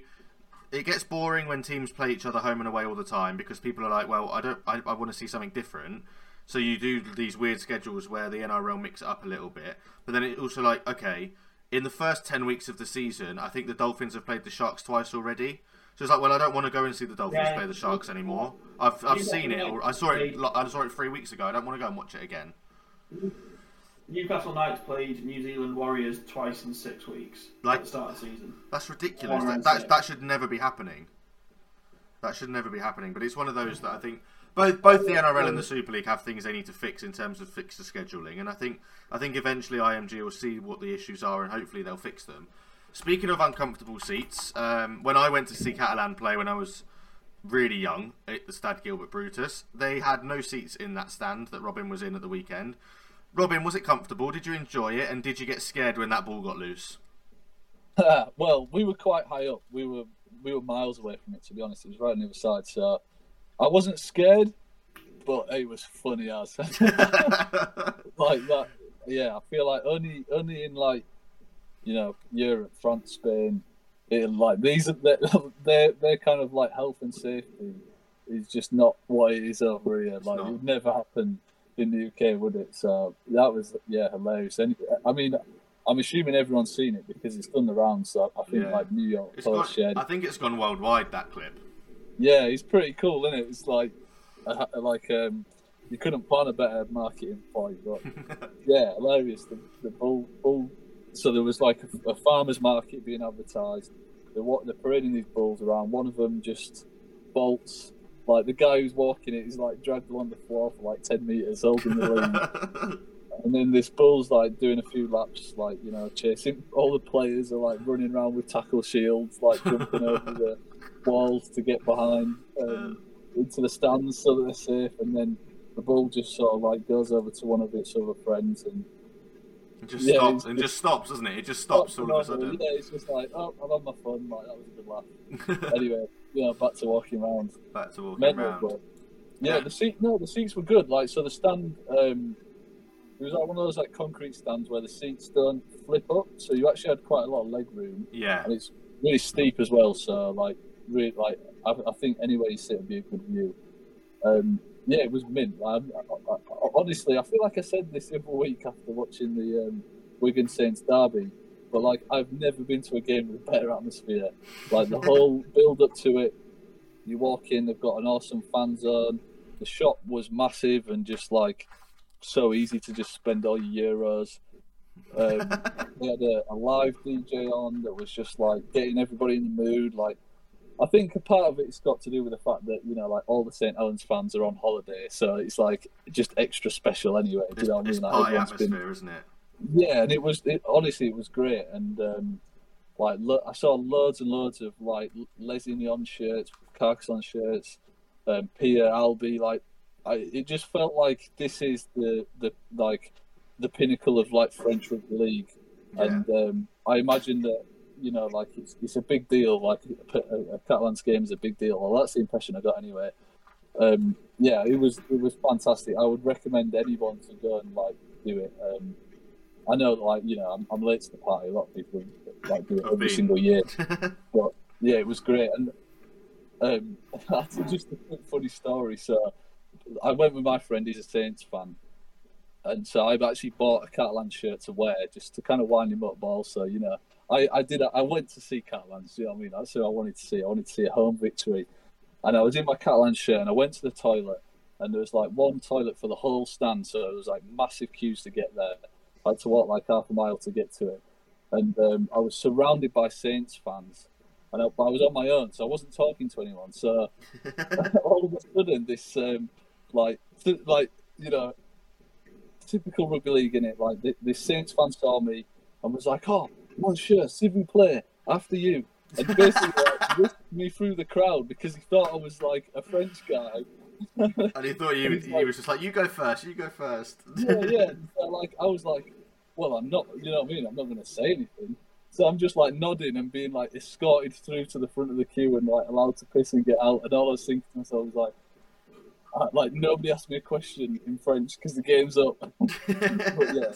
it gets boring when teams play each other home and away all the time because people are like, well, I don't, I, I want to see something different. So you do these weird schedules where the NRL mix it up a little bit, but then it also like, okay, in the first ten weeks of the season, I think the Dolphins have played the Sharks twice already. So it's like, well, I don't want to go and see the Dolphins Yeah. play the Sharks anymore. I've I've seen it. or- I saw it. I saw it three weeks ago. I don't want to go and watch it again. Newcastle Knights played New Zealand Warriors twice in six weeks Like- at the start of the season. That's ridiculous. That, that, that should never be happening. That should never be happening. But it's one of those that I think both both the NRL and the Super League have things they need to fix in terms of fixture scheduling, and I think I think eventually IMG will see what the issues are and hopefully they'll fix them. Speaking of uncomfortable seats, um, when I went to see Catalan play when I was really young at the Stade Gilbert Brutus, they had no seats in that stand that Robin was in at the weekend. Robin, was it comfortable? Did you enjoy it? And did you get scared when that ball got loose? *laughs* well, we were quite high up. We were we were miles away from it. To be honest, it was right on the other side. So I wasn't scared, but it was funny as *laughs* like that. Yeah, I feel like only only in like you know Europe, France, Spain, it, like these are their *laughs* their kind of like health and safety is just not what it is over here. Like it would never happen in the UK, would it? So that was yeah hilarious. And I mean, I'm assuming everyone's seen it because it's done the rounds. So I think Yeah. like New York It's Post. I think it's gone worldwide. That clip. Yeah, it's pretty cool, isn't it? It's like like um, you couldn't plan a better marketing point, but *laughs* yeah, hilarious. The, the bull, bull. So there was like a, a farmers market being advertised. They're, they're parading these bulls around. One of them just bolts. Like the guy who's walking it is like dragged along the floor for like ten meters, holding the lead. *laughs* And then this bull's like doing a few laps, like you know, chasing. All the players are like running around with tackle shields, like jumping over the *laughs* walls to get behind um, into the stands so that they're safe. And then the bull just sort of like goes over to one of its other friends and It just Yeah, stops and just stops, doesn't it? It just stops all of a Yeah, sudden. it's just like, oh, I'm on my phone. Like that was a good laugh. *laughs* anyway, know, back to walking around. Back to walking Mental, around. but yeah, Yeah. the seat. No, the seats were good. Like so, the stand. Um, it was like one of those like concrete stands where the seats don't flip up, so you actually had quite a lot of leg room, Yeah, and it's really steep as well. So like, really, like I, I think anywhere you sit would be a good view. Um, yeah, it was mint. Like, I, I, I, honestly, I feel like I said this every week after watching the um, Wigan Saints derby, but like I've never been to a game with a better atmosphere. *laughs* Like the whole build up to it, you walk in, they've got an awesome fan zone. The shop was massive and just like so easy to just spend all your euros. Um, *laughs* they had a, a live DJ on that was just like getting everybody in the mood. Like, I think a part of it's got to do with the fact that you know, like all the St Helens fans are on holiday, so it's like just extra special anyway. It's, you know what I mean? Like, party everyone's been- atmosphere, isn't it? Yeah, and it was it, honestly it was great, and um, like lo- I saw loads and loads of like Lézignan shirts, Carcassonne shirts, um, Pia Albi. Like, I, it just felt like this is the the like the pinnacle of like French rugby league, Yeah. and um, I imagine that you know like it's it's a big deal. Like a, a Catalans game is a big deal. Well, that's the impression I got anyway. Um, yeah, it was it was fantastic. I would recommend anyone to go and like do it. Um, I know, like you know, I'm, I'm late to the party. A lot of people like do it every been. single year. *laughs* But yeah, it was great. And um, *laughs* that's just a quick funny story. So I went with my friend. He's a Saints fan, and so I've actually bought a Catalan shirt to wear just to kind of wind him up. But also, you know, I, I did. I went to see Catalans. You know what I mean? That's who I wanted to see. I wanted to see a home victory, and I was in my Catalan shirt, and I went to the toilet, and there was like one toilet for the whole stand, so it was like massive queues to get there. I had to walk like half a mile to get to it, and um, I was surrounded by Saints fans, and I, I was on my own, so I wasn't talking to anyone. So *laughs* *laughs* all of a sudden, this um, like th- like you know, typical rugby league in it. Like th- this Saints fan saw me and was like, "Oh, Monsieur, s'il vous plaît, after you." And basically like, *laughs* whisked me through the crowd because he thought I was like a French guy. *laughs* and he thought you, he like- was just like, you go first, you go first. yeah, yeah. *laughs* So, like I was like, well, I'm not. You know what I mean? I'm not going to say anything. So I'm just like nodding and being like escorted through to the front of the queue and like allowed to piss and get out. And all I was thinking to myself was like, uh, like nobody asked me a question in French because the game's up. *laughs* but yeah,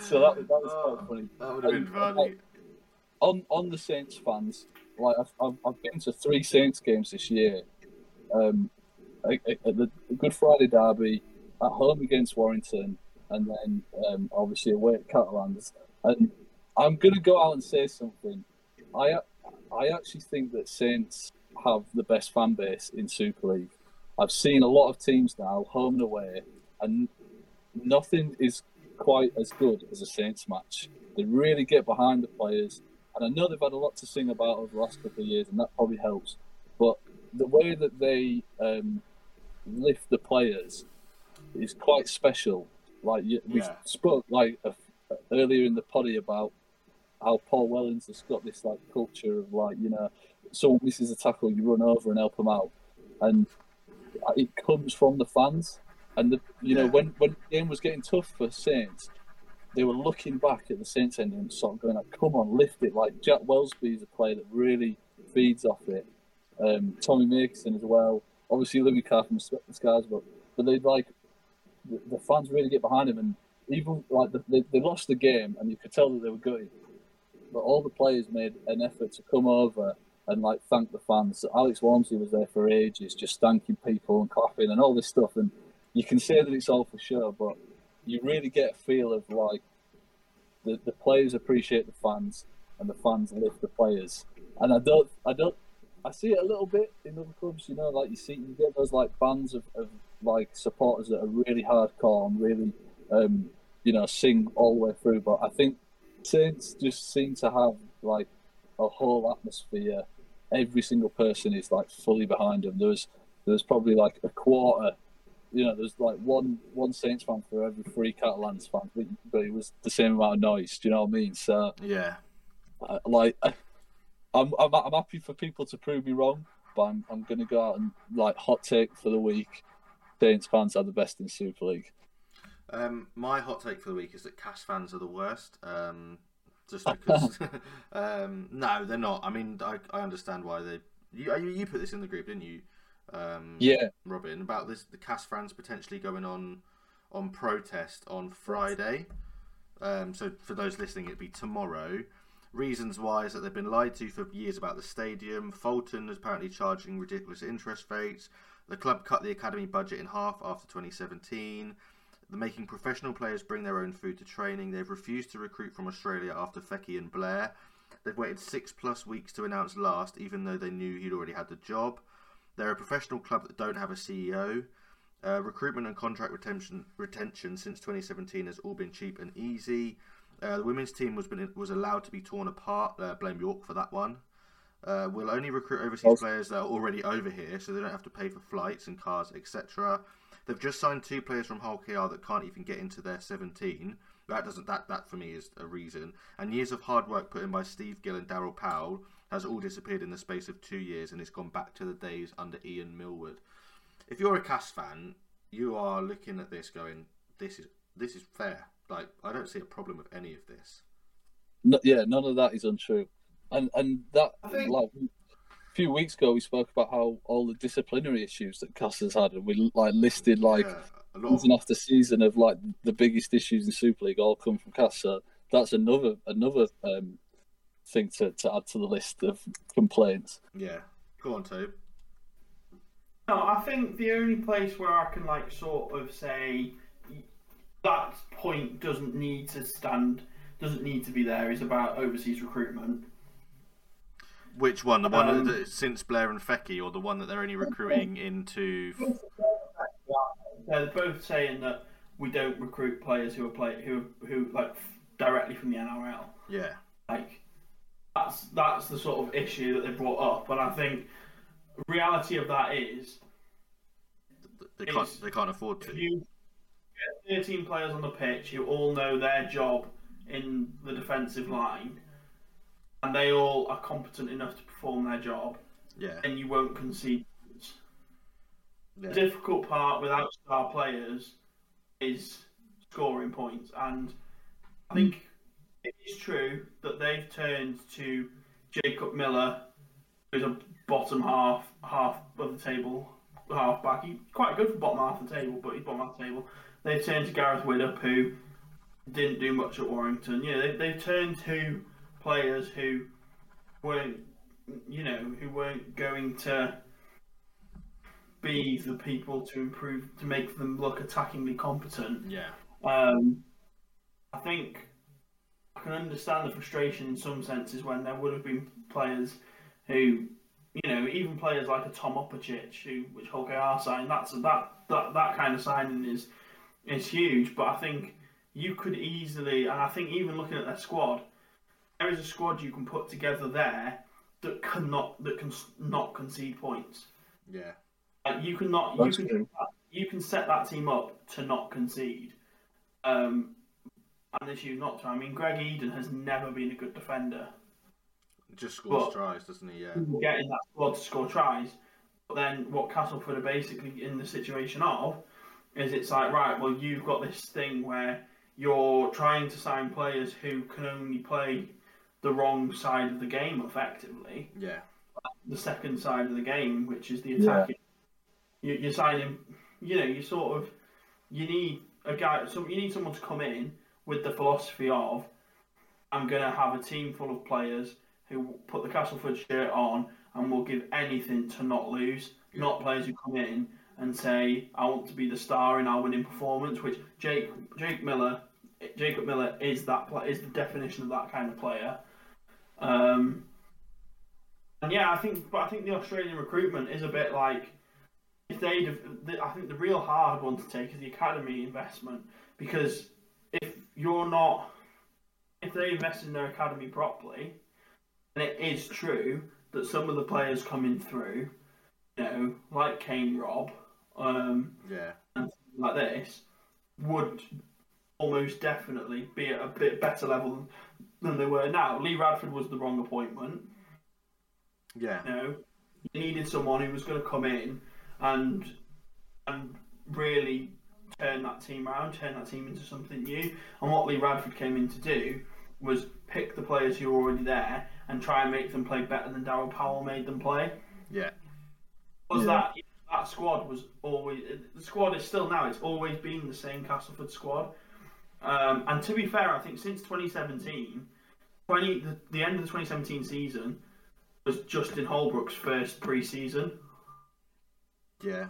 so that was that was Oh, quite funny. That would have been funny. On on the Saints fans, like I've, I've, I've been to three Saints games this year. Um, at, the Good Friday derby, at home against Warrington, and then um, obviously away at Catalans. And I'm gonna go out and say something. I I actually think that Saints have the best fan base in Super League. I've seen a lot of teams now, home and away, and nothing is quite as good as a Saints match. They really get behind the players, and I know they've had a lot to sing about over the last couple of years, and that probably helps. But the way that they um, lift the players is quite special. Like we Yeah. spoke like a, earlier in the poddy about how Paul Wellens has got this like culture of like you know someone misses a tackle, you run over and help them out, and it comes from the fans. And the you know Yeah. when when the game was getting tough for Saints, they were looking back at the Saints end and sort of going like, "Come on, lift it!" Like Jack Welsby is a player that really feeds off it. Um, Tommy Mason as well. Obviously, Louis Carr from the Scars, but but they like the, the fans really get behind him, and even like the, they, they lost the game, and you could tell that they were gutted. But all the players made an effort to come over and like thank the fans. Alex Walmsley was there for ages, just thanking people and clapping and all this stuff. And you can say that it's all for sure, but you really get a feel of like the, the players appreciate the fans and the fans lift the players. And I don't, I don't, I see it a little bit in other clubs. You know, like you see, you get those like bands of, of like supporters that are really hardcore and really, um, you know, sing all the way through. But I think Saints just seem to have like a whole atmosphere. Every single person is like fully behind them. There's there's probably like a quarter. You know, there's like one one Saints fan for every three Catalans fans, but, but it was the same amount of noise. Do you know what I mean? So, Yeah. uh, like, *laughs* I'm, I'm I'm happy for people to prove me wrong, but I'm I'm gonna go out and like hot take for the week. Saints fans are the best in Super League. Um, my hot take for the week is that Cas fans are the worst. Um, just because, *laughs* *laughs* um, no, they're not. I mean, I, I understand why they. You, you you put this in the group, didn't you? Um, Yeah, Robin, about this the Cas fans potentially going on on protest on Friday. Um, so for those listening, it'd be tomorrow. Reasons why is that they've been lied to for years about the stadium. Fulton is apparently charging ridiculous interest rates. The club cut the academy budget in half after 2017. They're making professional players bring their own food to training. They've refused to recruit from Australia after Fecky and Blair. They've waited six plus weeks to announce last, even though they knew he'd already had the job. They're a professional club that don't have a CEO. Uh, recruitment and contract retention retention since 2017 has all been cheap and easy. Uh, the women's team was been, was allowed to be torn apart. Uh, blame York for that one. Uh, we'll only recruit overseas players that are already over here, so they don't have to pay for flights and cars, etc. They've just signed two players from Hull KR that can't even get into their 17. That doesn't that that for me is a reason. And years of hard work put in by Steve Gill and Daryl Powell has all disappeared in the space of two years, and it's gone back to the days under Ian Millward. If you're a Cas fan, you are looking at this going, "This is this is fair." Like I don't see a problem with any of this. no, yeah, none of that is untrue. And and that think- like a few weeks ago we spoke about how all the disciplinary issues that Cas has had, and we like listed like yeah, a lot of season after season of like the biggest issues in Super League all come from Cas. So that's another another um, thing to, to add to the list of complaints. yeah. Go on, Tobe. No, I think the only place where I can like sort of say that point doesn't need to stand, doesn't need to be there, is about overseas recruitment. Which one? The one Um, that, since Blair and Fecky, or the one that they're only recruiting into? They're both saying that we don't recruit players who are play who who like directly from the NRL. Yeah, Like that's that's the sort of issue that they brought up, and I think reality of that is they can't. They can't afford to. you get 13 players on the pitch who all know their job in the defensive line and they all are competent enough to perform their job, Yeah, then you won't concede. points. The difficult part without star players is scoring points, and I think it is true that they've turned to Jacob Miller, who's a bottom half half of the table half back. He's quite good for bottom half of the table, but he's bottom half of the table. They've turned to Gareth Widdop, who didn't do much at Warrington. You know, they, they've turned to players who weren't, you know, who weren't going to be the people to improve to make them look attackingly competent. yeah, Um, I think I can understand the frustration in some senses when there would have been players who, you know, even players like a Tom Opacic, who which Hull KR signed, that's that that that kind of signing is is huge. But I think you could easily, and I think even looking at their squad, there is a squad you can put together there that cannot that can not concede points. Yeah. Like you cannot That's you can true. you can set that team up to not concede. Um, and they choose not to. I mean, Greg Eden has never been a good defender. Just scores But- tries, doesn't he? Yeah. Getting that squad to score tries, but then what Castleford are basically in the situation of is it's like right, well you've got this thing where you're trying to sign players who can only play the wrong side of the game effectively. Yeah. the second side of the game, which is the attacking. You, you're signing, you know, you sort of, you need a guy, some, you need someone to come in with the philosophy of, I'm going to have a team full of players who put the Castleford shirt on and will give anything to not lose, not players who come in and say, I want to be the star in our winning performance, which Jake, Jake Miller, Jacob Miller is that, is the definition of that kind of player. Um, and yeah, I think, but I think the Australian recruitment is a bit like if they'd have, the, I think the real hard one to take is the academy investment because if you're not, if they invest in their academy properly, and it is true that some of the players coming through, you know, like Cain Robb, um, Yeah. like this, would almost definitely be at a bit better level than than they were now. Lee Radford was the wrong appointment. Yeah. You know, you needed someone who was going to come in and and really turn that team around, turn that team into something new. And what Lee Radford came in to do was pick the players who were already there and try and make them play better than Daryl Powell made them play. Yeah. Was Yeah. that that squad was always the squad is still now. It's always been the same Castleford squad. Um, and to be fair, I think since 2017, 20 the, the end of the 2017 season was Justin Holbrook's first pre-season. Yeah.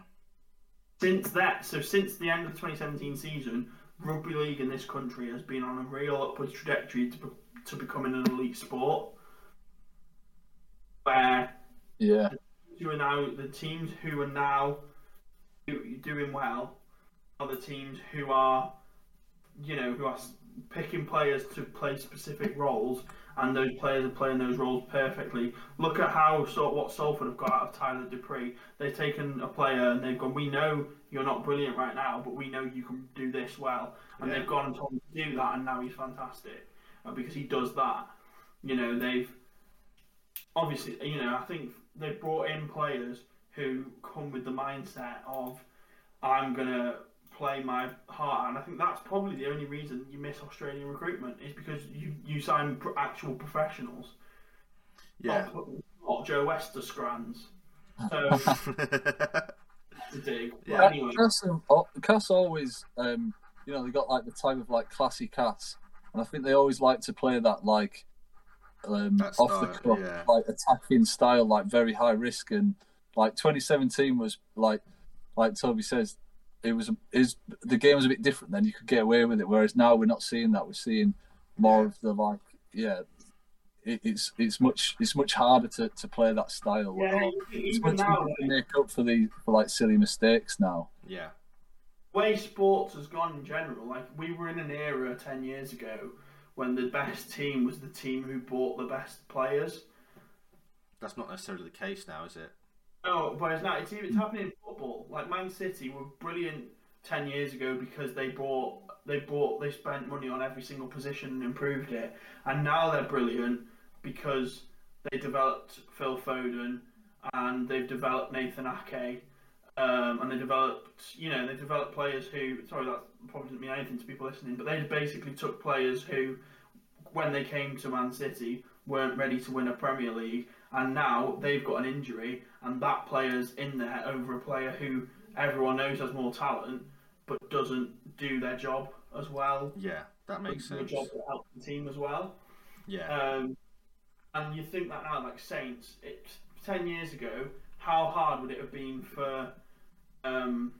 Since that, so since the end of the 2017 season, rugby league in this country has been on a real upward trajectory to, be- to becoming an elite sport. Where Yeah, who are now the teams who are now doing well are the teams who are, you know, who are picking players to play specific roles, and those players are playing those roles perfectly. Look at how so what Salford have got out of Tyler Dupree. They've taken a player and they've gone. We know you're not brilliant right now, but we know you can do this well, and Yeah. they've gone and told him to do that, and now he's fantastic uh, because he does that. You know, they've obviously, you know, I think they brought in players who come with the mindset of I'm gonna play my heart out, and I think that's probably the only reason you miss Australian recruitment is because you you sign pr- actual professionals, Yeah. not, not Joe Wester scrans. So *laughs* to dig. Yeah. anyway, Cas, Cas always, um, you know, they got like the type of like classy Cas, and I think they always like to play that like um, off the cuff, yeah. like attacking style, like very high risk, and like 2017 was like, like Toby says, it was is the game was a bit different. Then you could get away with it, whereas now we're not seeing that. We're seeing more of the like, yeah. It, it's it's much it's much harder to, to play that style. yeah, it's much now, harder to make up for the for like silly mistakes now. yeah. way sports has gone in general, like we were in an era ten years ago when the best team was the team who bought the best players. That's not necessarily the case now, is it? No, but it's not. It's, it's happening in football. Like Man City were brilliant ten years ago because they bought, they bought, they spent money on every single position and improved it, and now they're brilliant because they developed Phil Foden and they've developed Nathan Ake. Um, and they developed, you know, they developed players who. Sorry, that probably doesn't mean anything to people listening, but they basically took players who, when they came to Man City, weren't ready to win a Premier League, and now they've got an injury, and that player's in there over a player who everyone knows has more talent, but doesn't do their job as well. Yeah. That makes sense. a job that helps the team as well. Yeah. Um, and you think that now, like Saints, it, ten years ago, how hard would it have been for um,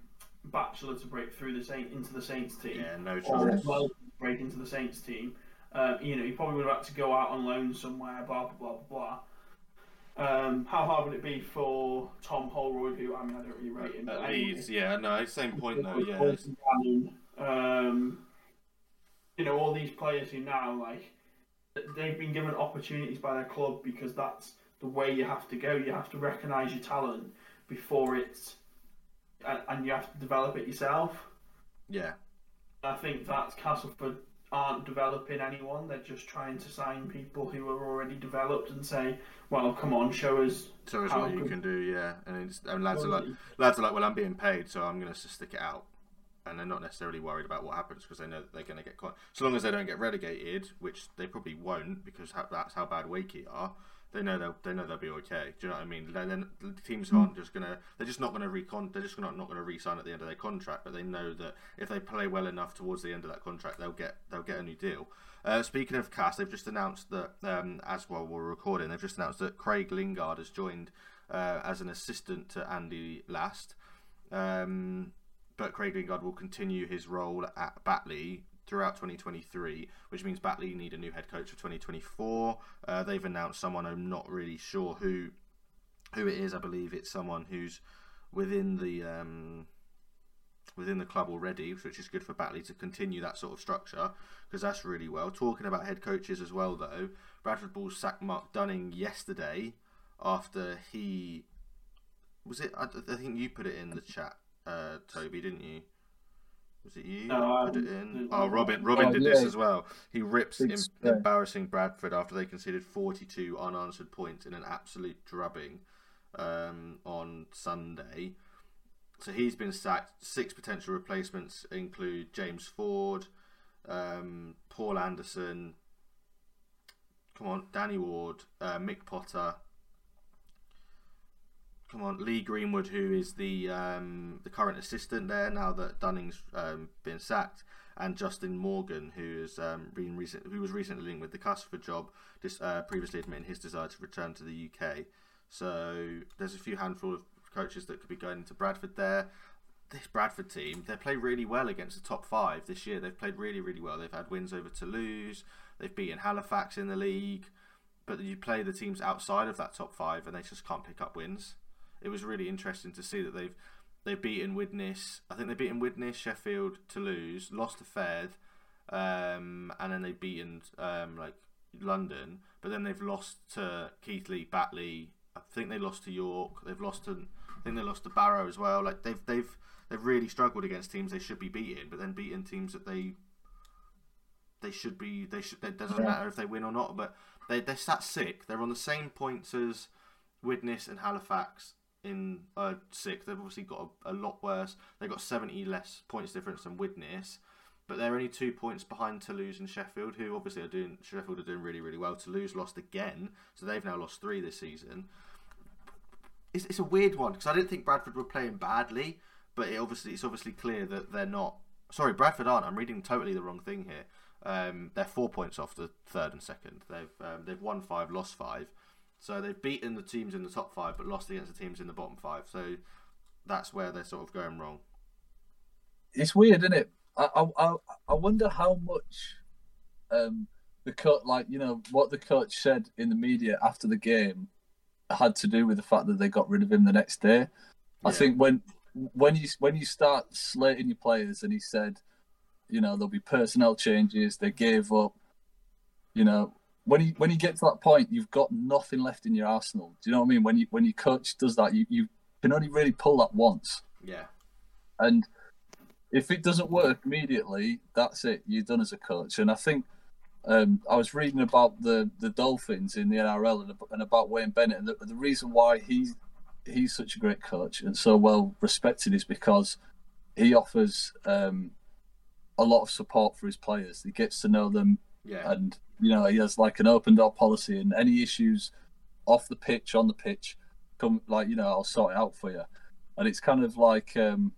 Batchelor to break through the Saint into the Saints team? Yeah. No or chance. well break into the Saints team. Uh, you know, he probably would have had to go out on loan somewhere, blah blah blah blah. blah. Um, how hard would it be for Tom Holroyd, who I mean I don't really rate him, At anyway, Leeds, yeah, no, same point though. Yeah, Paul it's- Gannon, um, you know all these players who now like they've been given opportunities by their club because that's the way you have to go. You have to recognise your talent before it's and, and you have to develop it yourself. yeah, I think that Castleford aren't developing anyone. They're just trying to sign people who are already developed and say, "Well, come on, show us." so it's How what you can do. Yeah, and, it's, and lads are like, lads are like, well, I'm being paid, so I'm going to stick it out. And they're not necessarily worried about what happens because they know that they're going to get caught. So long as they don't get relegated, which they probably won't because that's how bad Wakey are. They know they'll they know they'll be okay. Do you know what I mean? Then, then the teams aren't just gonna. They're just not gonna recon. They're just not not gonna re-sign at the end of their contract. But they know that if they play well enough towards the end of that contract, they'll get they'll get a new deal. Uh, speaking of cast, they've just announced that um, as while we're recording, they've just announced that Craig Lingard has joined uh, as an assistant to Andy Last. Um, but Craig Lingard will continue his role at Batley throughout 2023, which means Batley need a new head coach for 2024. Uh, they've announced someone I'm not really sure who who it is. I believe it's someone who's within the um, within the club already, which is good for Batley to continue that sort of structure because that's really well. Talking about head coaches as well, though, Bradford Bulls sacked Mark Dunning yesterday after he was it. I, I think you put it in the chat, uh, Toby, didn't you? Was it you? No, I put it in. Oh, Robin. Robin Oh, did this as well. He rips em- embarrassing Bradford after they conceded 42 unanswered points in an absolute drubbing um, on Sunday. So he's been sacked. Six potential replacements include James Ford, um, Paul Anderson, come on, Danny Ward, uh, Mick Potter. Come on, Lee Greenwood, who is the um, the current assistant there now that Dunning's um, been sacked, and Justin Morgan, who has um, been recent, who was recently linked with the Castleford job, just uh, previously admitting his desire to return to the UK. So there's a few handful of coaches that could be going into Bradford there. This Bradford team, they play really well against the top five this year. They've played really, really well. They've had wins over Toulouse. They've beaten Halifax in the league. But you play the teams outside of that top five, and they just can't pick up wins. It was really interesting to see that they've they've beaten Widnes. I think they've beaten Widnes, Sheffield, Toulouse, lost to Fed, um, and then they've beaten um, like London. But then they've lost to Keighley, Batley. I think they lost to York. They've lost to I think they lost to Barrow as well. Like they've they've they've really struggled against teams they should be beating, but then beating teams that they they should be they should it doesn't Yeah. matter if they win or not, but they they're sat sick. They're on the same points as Widnes and Halifax in uh, sixth. They've obviously got a, a lot worse. They've got seventy less points difference than Widnes, but they're only two points behind Toulouse and Sheffield, who obviously are doing Sheffield are doing really really well. Toulouse lost again, so they've now lost three this season. It's, it's a weird one because I didn't think Bradford were playing badly, but it obviously it's obviously clear that they're not. Sorry, Bradford aren't. I'm reading totally the wrong thing here. Um, they're four points off the third and second. They've um, they've won five, lost five, so they've beaten the teams in the top five, but lost against the teams in the bottom five. So that's where they're sort of going wrong. it's weird, isn't it? I I I- wonder how much um the cut like you know what the coach said in the media after the game had to do with the fact that they got rid of him the next day. I think when when you when you start slating your players and he said, you know, there'll be personnel changes, they gave up, you know, when you when you get to that point, you've got nothing left in your arsenal. Do you know what I mean? When you when your coach does that, you, you can only really pull that once. Yeah, And if it doesn't work immediately, that's it. You're done as a coach. And I think um, I was reading about the, the Dolphins in the NRL and, and about Wayne Bennett, and the, the reason why he's he's such a great coach and so well respected is because he offers um, a lot of support for his players. He gets to know them, yeah, and you know he has like an open door policy, and any issues off the pitch, on the pitch, come like you know I'll sort it out for you. And it's kind of like um,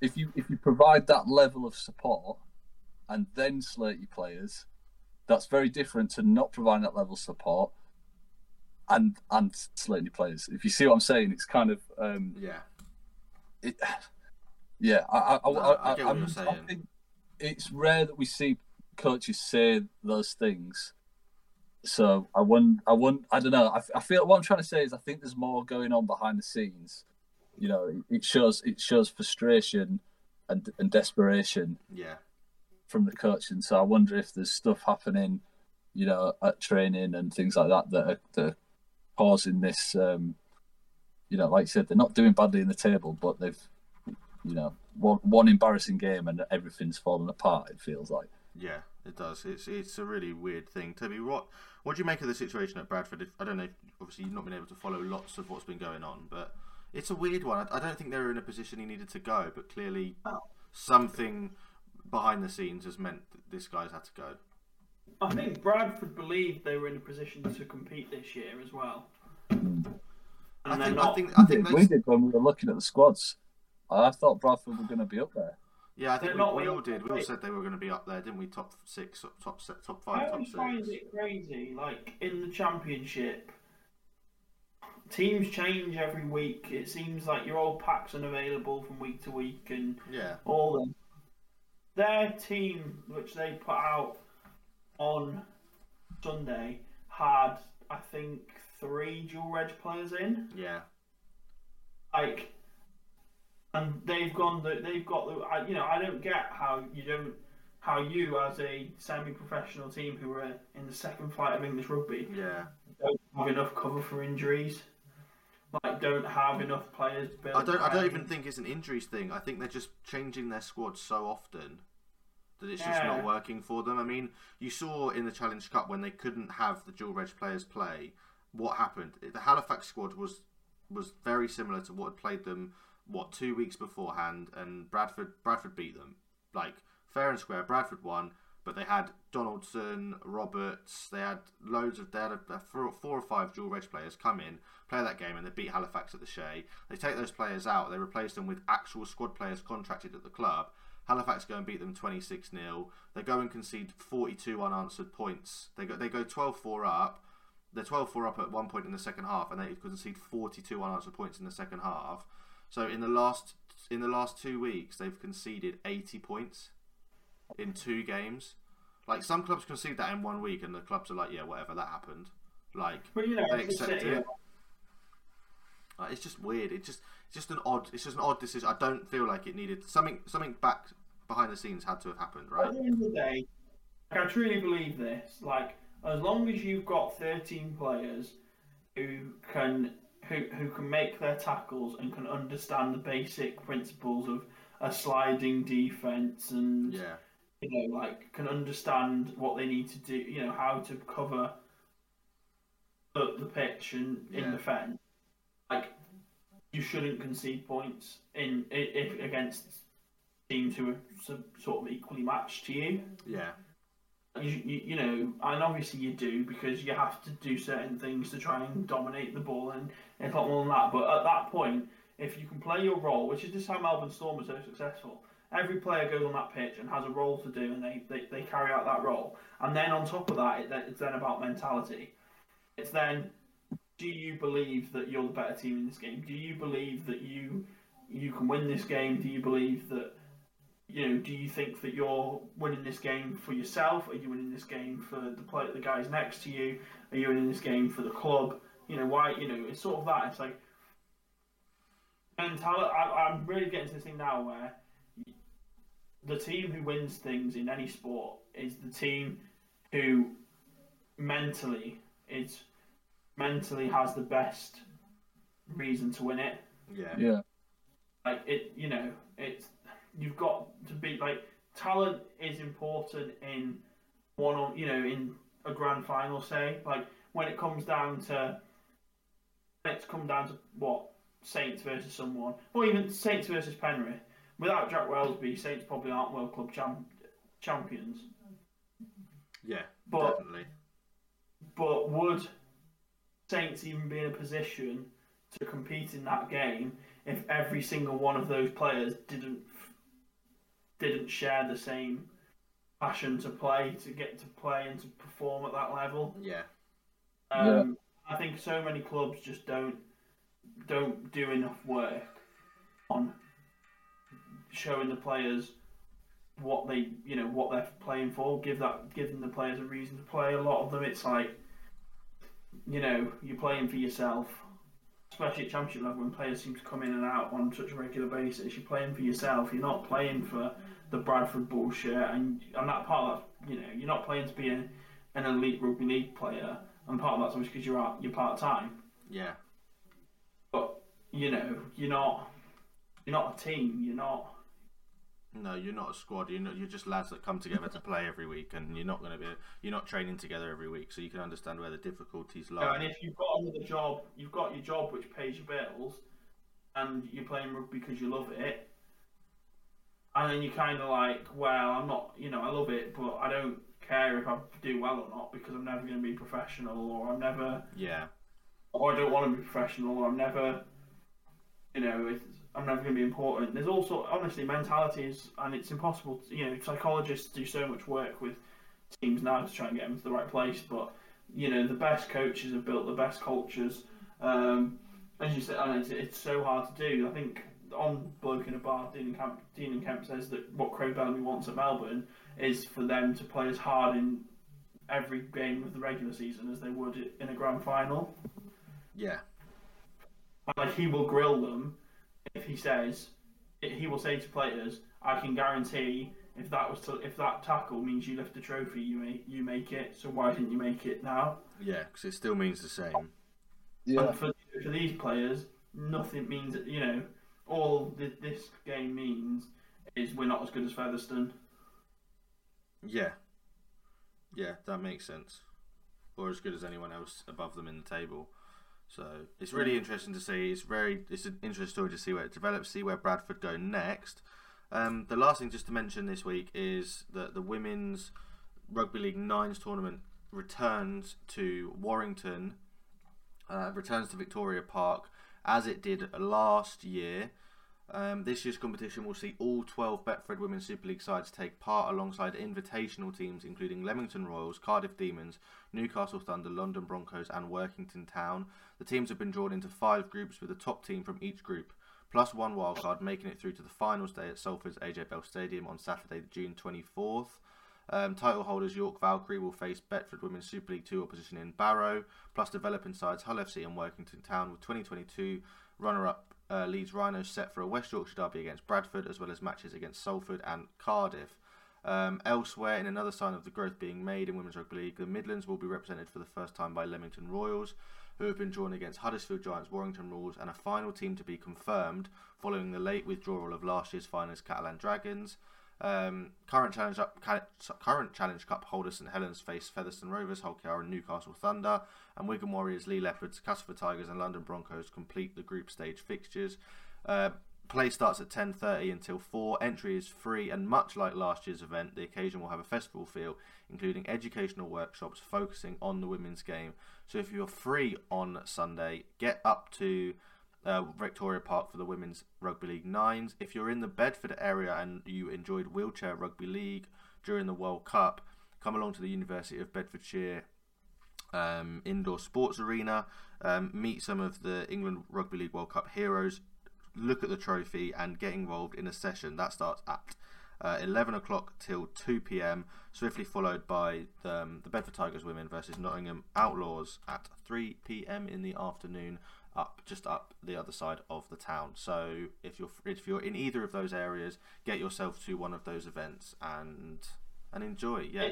if you if you provide that level of support and then slate your players, that's very different to not providing that level of support and and slating your players. If you see what I'm saying, it's kind of um, yeah, it, *sighs* yeah. I I, No, I, I I, I saying. think it's rare that we see coaches say those things so I won. I won. I don't know. I, I feel what I'm trying to say is I think there's more going on behind the scenes. You know, it shows it shows frustration and and desperation Yeah. from the coaching. So I wonder if there's stuff happening, you know, at training and things like that that are, that are causing this. Um, you know, like you said, they're not doing badly in the table, but they've, you know, one one embarrassing game and everything's fallen apart. It feels like. Yeah, it does. It's it's a really weird thing. Toby, what what do you make of the situation at Bradford? If, I don't know. If, obviously, you've not been able to follow lots of what's been going on, but it's a weird one. I, I don't think they were in a position he needed to go, but clearly oh. something behind the scenes has meant that this guy's had to go. I think Bradford believed they were in a position to compete this year as well. I And they're think, I think I think we those, did when we were looking at the squads. I thought Bradford were going to be up there. Yeah, I think we, we all did. We all said they were going to be up there, didn't we? Top six, top top I five, top always find six. it crazy. Like in the championship, teams change every week. It seems like your old packs unavailable from week to week, and Yeah, all them. Their team, which they put out on Sunday, had I think three dual reg players in. yeah, Like, and they've gone. The, they've got the. You know, I don't get how you don't. How you, as a semi-professional team who are in the second flight of English rugby, yeah. don't have enough cover for injuries. Like, don't have enough players. I don't. I don't even think it's an injuries thing. I think they're just changing their squad so often that it's just not working for them. I mean, you saw in the Challenge Cup when they couldn't have the dual reg players play, what happened? The Halifax squad was was very similar to what had played them what two weeks beforehand, and Bradford Bradford beat them like fair and square. Bradford won. But they had Donaldson, Roberts. They had loads of they had four, four or five dual reg players come in, play that game, and they beat Halifax at the Shay. They take those players out. They replace them with actual squad players contracted at the club. Halifax go and beat them 26 0 They go and concede 42 unanswered points. They go they go 12 4 up. They're 12 4 up at one point in the second half, and they concede 42 unanswered points in the second half. So in the last in the last two weeks, they've conceded 80 points in two games. Like some clubs concede that in one week, and the clubs are like, yeah, whatever, that happened. Like But you know, they accept City, it. Uh, it's just weird. It's just it's just an odd. It's just an odd decision. I don't feel like it needed something. Something back behind the scenes had to have happened, right? At the end of the day, like, I truly believe this. Like, as long as you've got 13 players who can who, who can make their tackles and can understand the basic principles of a sliding defense and Yeah, you know like can understand what they need to do, you know how to cover the, the pitch and in Yeah. defence. Like, you shouldn't concede points in if against teams who are sort of equally matched to you yeah, you, you, know, and obviously you do because you have to do certain things to try and dominate the ball, and it's a lot more than that. But at that point, if you can play your role, which is just how Melbourne Storm are so successful, every player goes on that pitch and has a role to do, and they, they, they carry out that role. And then on top of that, it, it's then about mentality. It's then, do you believe that you're the better team in this game? Do you believe that you you can win this game? Do you believe that you know, do you think that you're winning this game for yourself? Are you winning this game for the play, the guys next to you? Are you winning this game for the club? You know, why? You know, it's sort of that. It's like mentality. I, I'm really getting to this thing now where the team who wins things in any sport is the team who mentally is mentally has the best reason to win it yeah, Yeah, like it you know it's you've got to be like talent is important in one on you know in a grand final say. Like when it comes down to it's come down to what Saints versus someone or even Saints versus Penrith. Without Jack Welsby Saints probably aren't World Club champ- champions. Yeah, but definitely. but would Saints even be in a position to compete in that game if every single one of those players didn't didn't share the same passion to play, to get to play and to perform at that level? Yeah, Um, I think so many clubs just don't don't do enough work on showing the players what they you know what they're playing for. Give that give them the players a reason to play. A lot of them, it's like you know, you're playing for yourself, especially at championship level when players seem to come in and out on such a regular basis. You're playing for yourself. You're not playing for the Bradford bullshit, and and that part of that, you know, you're not playing to be a, an elite rugby league player, and part of that's obviously because you're out, you're part time. Yeah. But you know, you're not you're not a team. You're not. No, you're not a squad. You're not, you're just lads that come together to play every week, and you're not going to be. You're not training together every week, so you can understand where the difficulties lie. know, and if you've got another job, you've got your job which pays your bills, and you're playing rugby because you love it, and then you're kind of like, well, I'm not, you know, I love it, but I don't care if I do well or not because I'm never going to be professional, or I'm never, yeah. or I don't want to be professional, or I'm never, you know, it's, I'm never going to be important. There's also, honestly, mentality is, and it's impossible. To, you know, psychologists do so much work with teams now to try and get them to the right place, but you know, the best coaches have built the best cultures. Um, as you said, and it's, it's so hard to do. I think on Bloke in a Bar, Dean and, Kemp, Dean and Kemp says that what Craig Bellamy wants at Melbourne is for them to play as hard in every game of the regular season as they would in a grand final. Yeah. Like he will grill them if he says he will say to players, "I can guarantee if that was to, if that tackle means you lift the trophy, you make you make it. So why didn't you make it now?" Yeah, because it still means the same. Yeah, And for, for these players, nothing means you know all th- this game means is we're not as good as Featherstone. Yeah. Yeah, that makes sense. Or as good as anyone else above them in the table. So it's really interesting to see. It's very it's an interesting story to see where it develops, see where Bradford go next. Um, the last thing just to mention this week is that the women's rugby league nines tournament returns to Warrington, uh, returns to Victoria Park as it did last year. Um, this year's competition will see all 12 Betfred Women's Super League sides take part alongside invitational teams including Leamington Royals, Cardiff Demons, Newcastle Thunder, London Broncos, and Workington Town. The teams have been drawn into five groups with a top team from each group, plus one wildcard, making it through to the finals day at Salford's AJ Bell Stadium on Saturday, June 24th. Um, title holders York Valkyrie will face Betfred Women's Super League 2 opposition in Barrow, plus developing sides Hull FC and Workington Town with 2022 runner up uh, Leeds Rhinos set for a West Yorkshire derby against Bradford, as well as matches against Salford and Cardiff. Um, elsewhere, in another sign of the growth being made in Women's Rugby League, the Midlands will be represented for the first time by Leamington Royals, who have been drawn against Huddersfield Giants, Warrington Rules, and a final team to be confirmed following the late withdrawal of last year's finalists Catalan Dragons. Um, current challenge up, current challenge cup holders St Helens face Featherstone Rovers, Hull KR, and Newcastle Thunder, and Wigan Warriors, Leigh Leopards, Castleford Tigers, and London Broncos complete the group stage fixtures. Uh, play starts at 10:30 until 4. Entry is free, and much like last year's event, the occasion will have a festival feel, including educational workshops focusing on the women's game. So if you're free on Sunday, get up to uh, Victoria Park for the Women's Rugby League Nines. If you're in the Bedford area and you enjoyed wheelchair rugby league during the World Cup, come along to the University of Bedfordshire um, indoor sports arena, um, meet some of the England Rugby League World Cup heroes, look at the trophy, and get involved in a session that starts at uh, 11 o'clock till 2 p.m. Swiftly followed by the, um, the Bedford Tigers women versus Nottingham Outlaws at 3 p.m. in the afternoon, up just up the other side of the town. So if you're if you're in either of those areas, get yourself to one of those events and and enjoy. Yeah,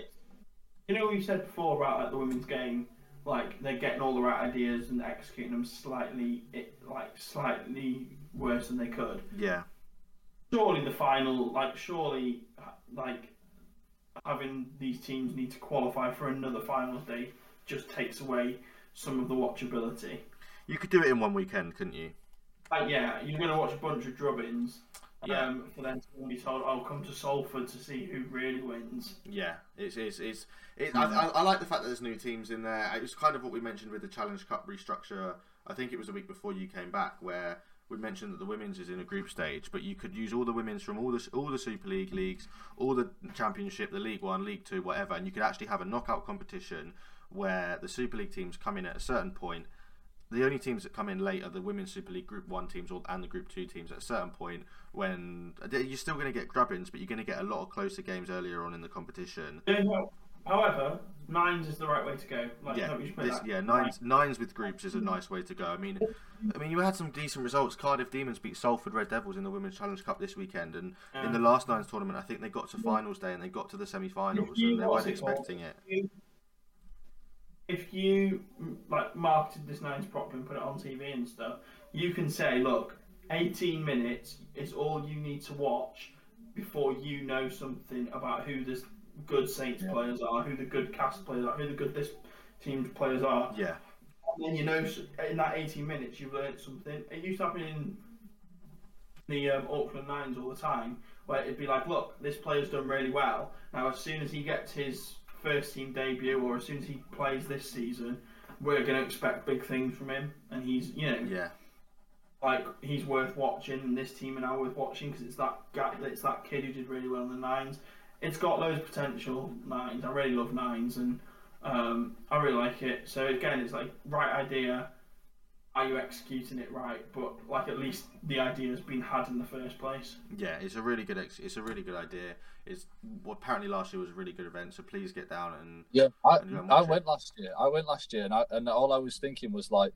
you know, we said before about like, the women's game, like they're getting all the right ideas and executing them slightly, it, like slightly worse than they could. yeah, Surely the final, like surely, like having these teams need to qualify for another finals day just takes away some of the watchability. You could do it in one weekend, couldn't you? Like, yeah, you're going to watch a bunch of drubbins. Yeah. Um, for them to be told, "Oh, come to Salford to see who really wins." Yeah, it's it's it's. It, I, I, I like the fact that there's new teams in there. It was kind of what we mentioned with the Challenge Cup restructure. I think it was a week before you came back where we mentioned that the women's is in a group stage, but you could use all the women's from all the all the Super League leagues, all the Championship, the League One, League Two, whatever, and you could actually have a knockout competition where the Super League teams come in at a certain point. The only teams that come in late are the Women's Super League Group One teams or, and the Group Two teams. At a certain point, when uh, you're still going to get grubbins, but you're going to get a lot of closer games earlier on in the competition. However, nines is the right way to go. Like yeah, don't we just put this, yeah, nines nines with groups is a nice way to go. I mean, I mean, you had some decent results. Cardiff Demons beat Salford Red Devils in the Women's Challenge Cup this weekend, and in the um, last nines tournament, I think they got to finals day and they got to the semi-finals, and they weren't expecting it. If you like marketed this nines properly and put it on TV and stuff, you can say, look, 18 minutes is all you need to watch before you know something about who the good Saints Yeah. players are, who the good Cas players are, who the good this team's players are. Yeah, And then you know in that 18 minutes you've learned something. It used to happen in the um, Auckland Nines all the time, where it'd be like, look, this player's done really well. Now, as soon as he gets his first team debut, or as soon as he plays this season, we're going to expect big things from him, and he's, you know, yeah, like he's worth watching, and this team are now worth watching because it's that guy, it's that kid who did really well in the nines. It's got loads of potential nines. I really love nines, and um, I really like it. So again, it's like right idea. Are you executing it right? But like at least the idea has been had in the first place. yeah. It's a really good. Ex- it's a really good idea. It's well, apparently last year was a really good event. So please get down and Yeah, I, And you I watch it? went last year. I went last year, and I, and all I was thinking was like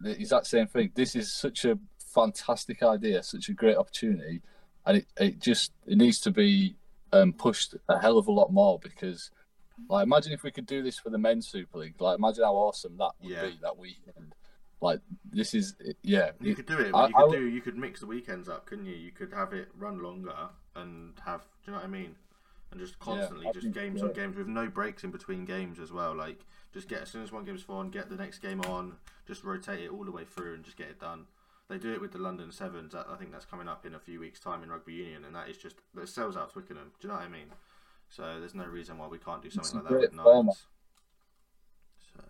the exact same thing. This is such a fantastic idea, such a great opportunity, and it, it just it needs to be um, pushed a hell of a lot more because, like, imagine if we could do this for the men's Super League. Like, imagine how awesome that would Yeah. be that weekend. Like, this is yeah. You it- could do it. I- you could would- do. You could mix the weekends up, couldn't you? You could have it run longer and have. Do you know what I mean? And just constantly, I just think- games on games with no breaks in between games as well. Like just get as soon as one game's on, get the next game on. Just rotate it all the way through and just get it done. They do it with the London Sevens. I think that's coming up in a few weeks' time in rugby union, and that is just it sells out Twickenham. Do you know what I mean? So there's no reason why we can't do something a like that with nines. So,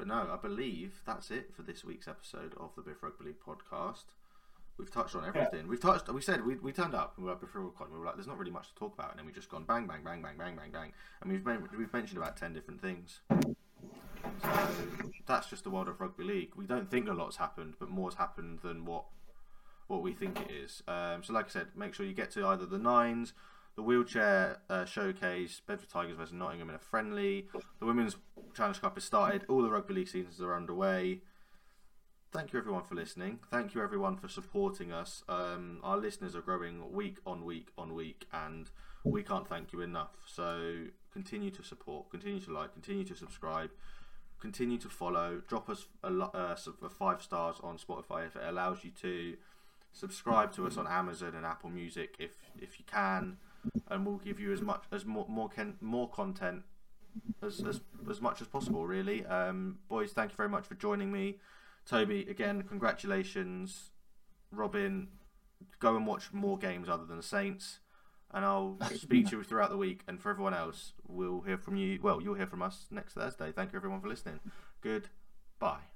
but no, I believe that's it for this week's episode of the Biff Rugby League podcast. We've touched on everything. We've touched. We said we, we turned up. We were before recording. We were like, "There's not really much to talk about," and then we just gone bang, bang, bang, bang, bang, bang, bang, and we've men- we've mentioned about ten different things. So that's just the world of rugby league. We don't think a lot's happened, but more's happened than what what we think it is. Um, so, like I said, make sure you get to either the nines, the wheelchair uh, showcase, Bedford Tigers versus Nottingham in a friendly. The women's Challenge Cup has started. All the rugby league seasons are underway. Thank you everyone for listening. Thank you everyone for supporting us. Um, our listeners are growing week on week on week, and we can't thank you enough. So continue to support, continue to like, continue to subscribe, continue to follow. Drop us a uh, five stars on Spotify if it allows you to. Subscribe to us on Amazon and Apple Music if if you can, and we'll give you as much as more more can, more content as, as as much as possible. Really, um, boys. Thank you very much for joining me. Toby, again, congratulations. Robin, go and watch more games other than the Saints, and I'll *laughs* speak to you throughout the week. And for everyone else, we'll hear from you. Well, you'll hear from us next Thursday. Thank you, everyone, for listening. Goodbye.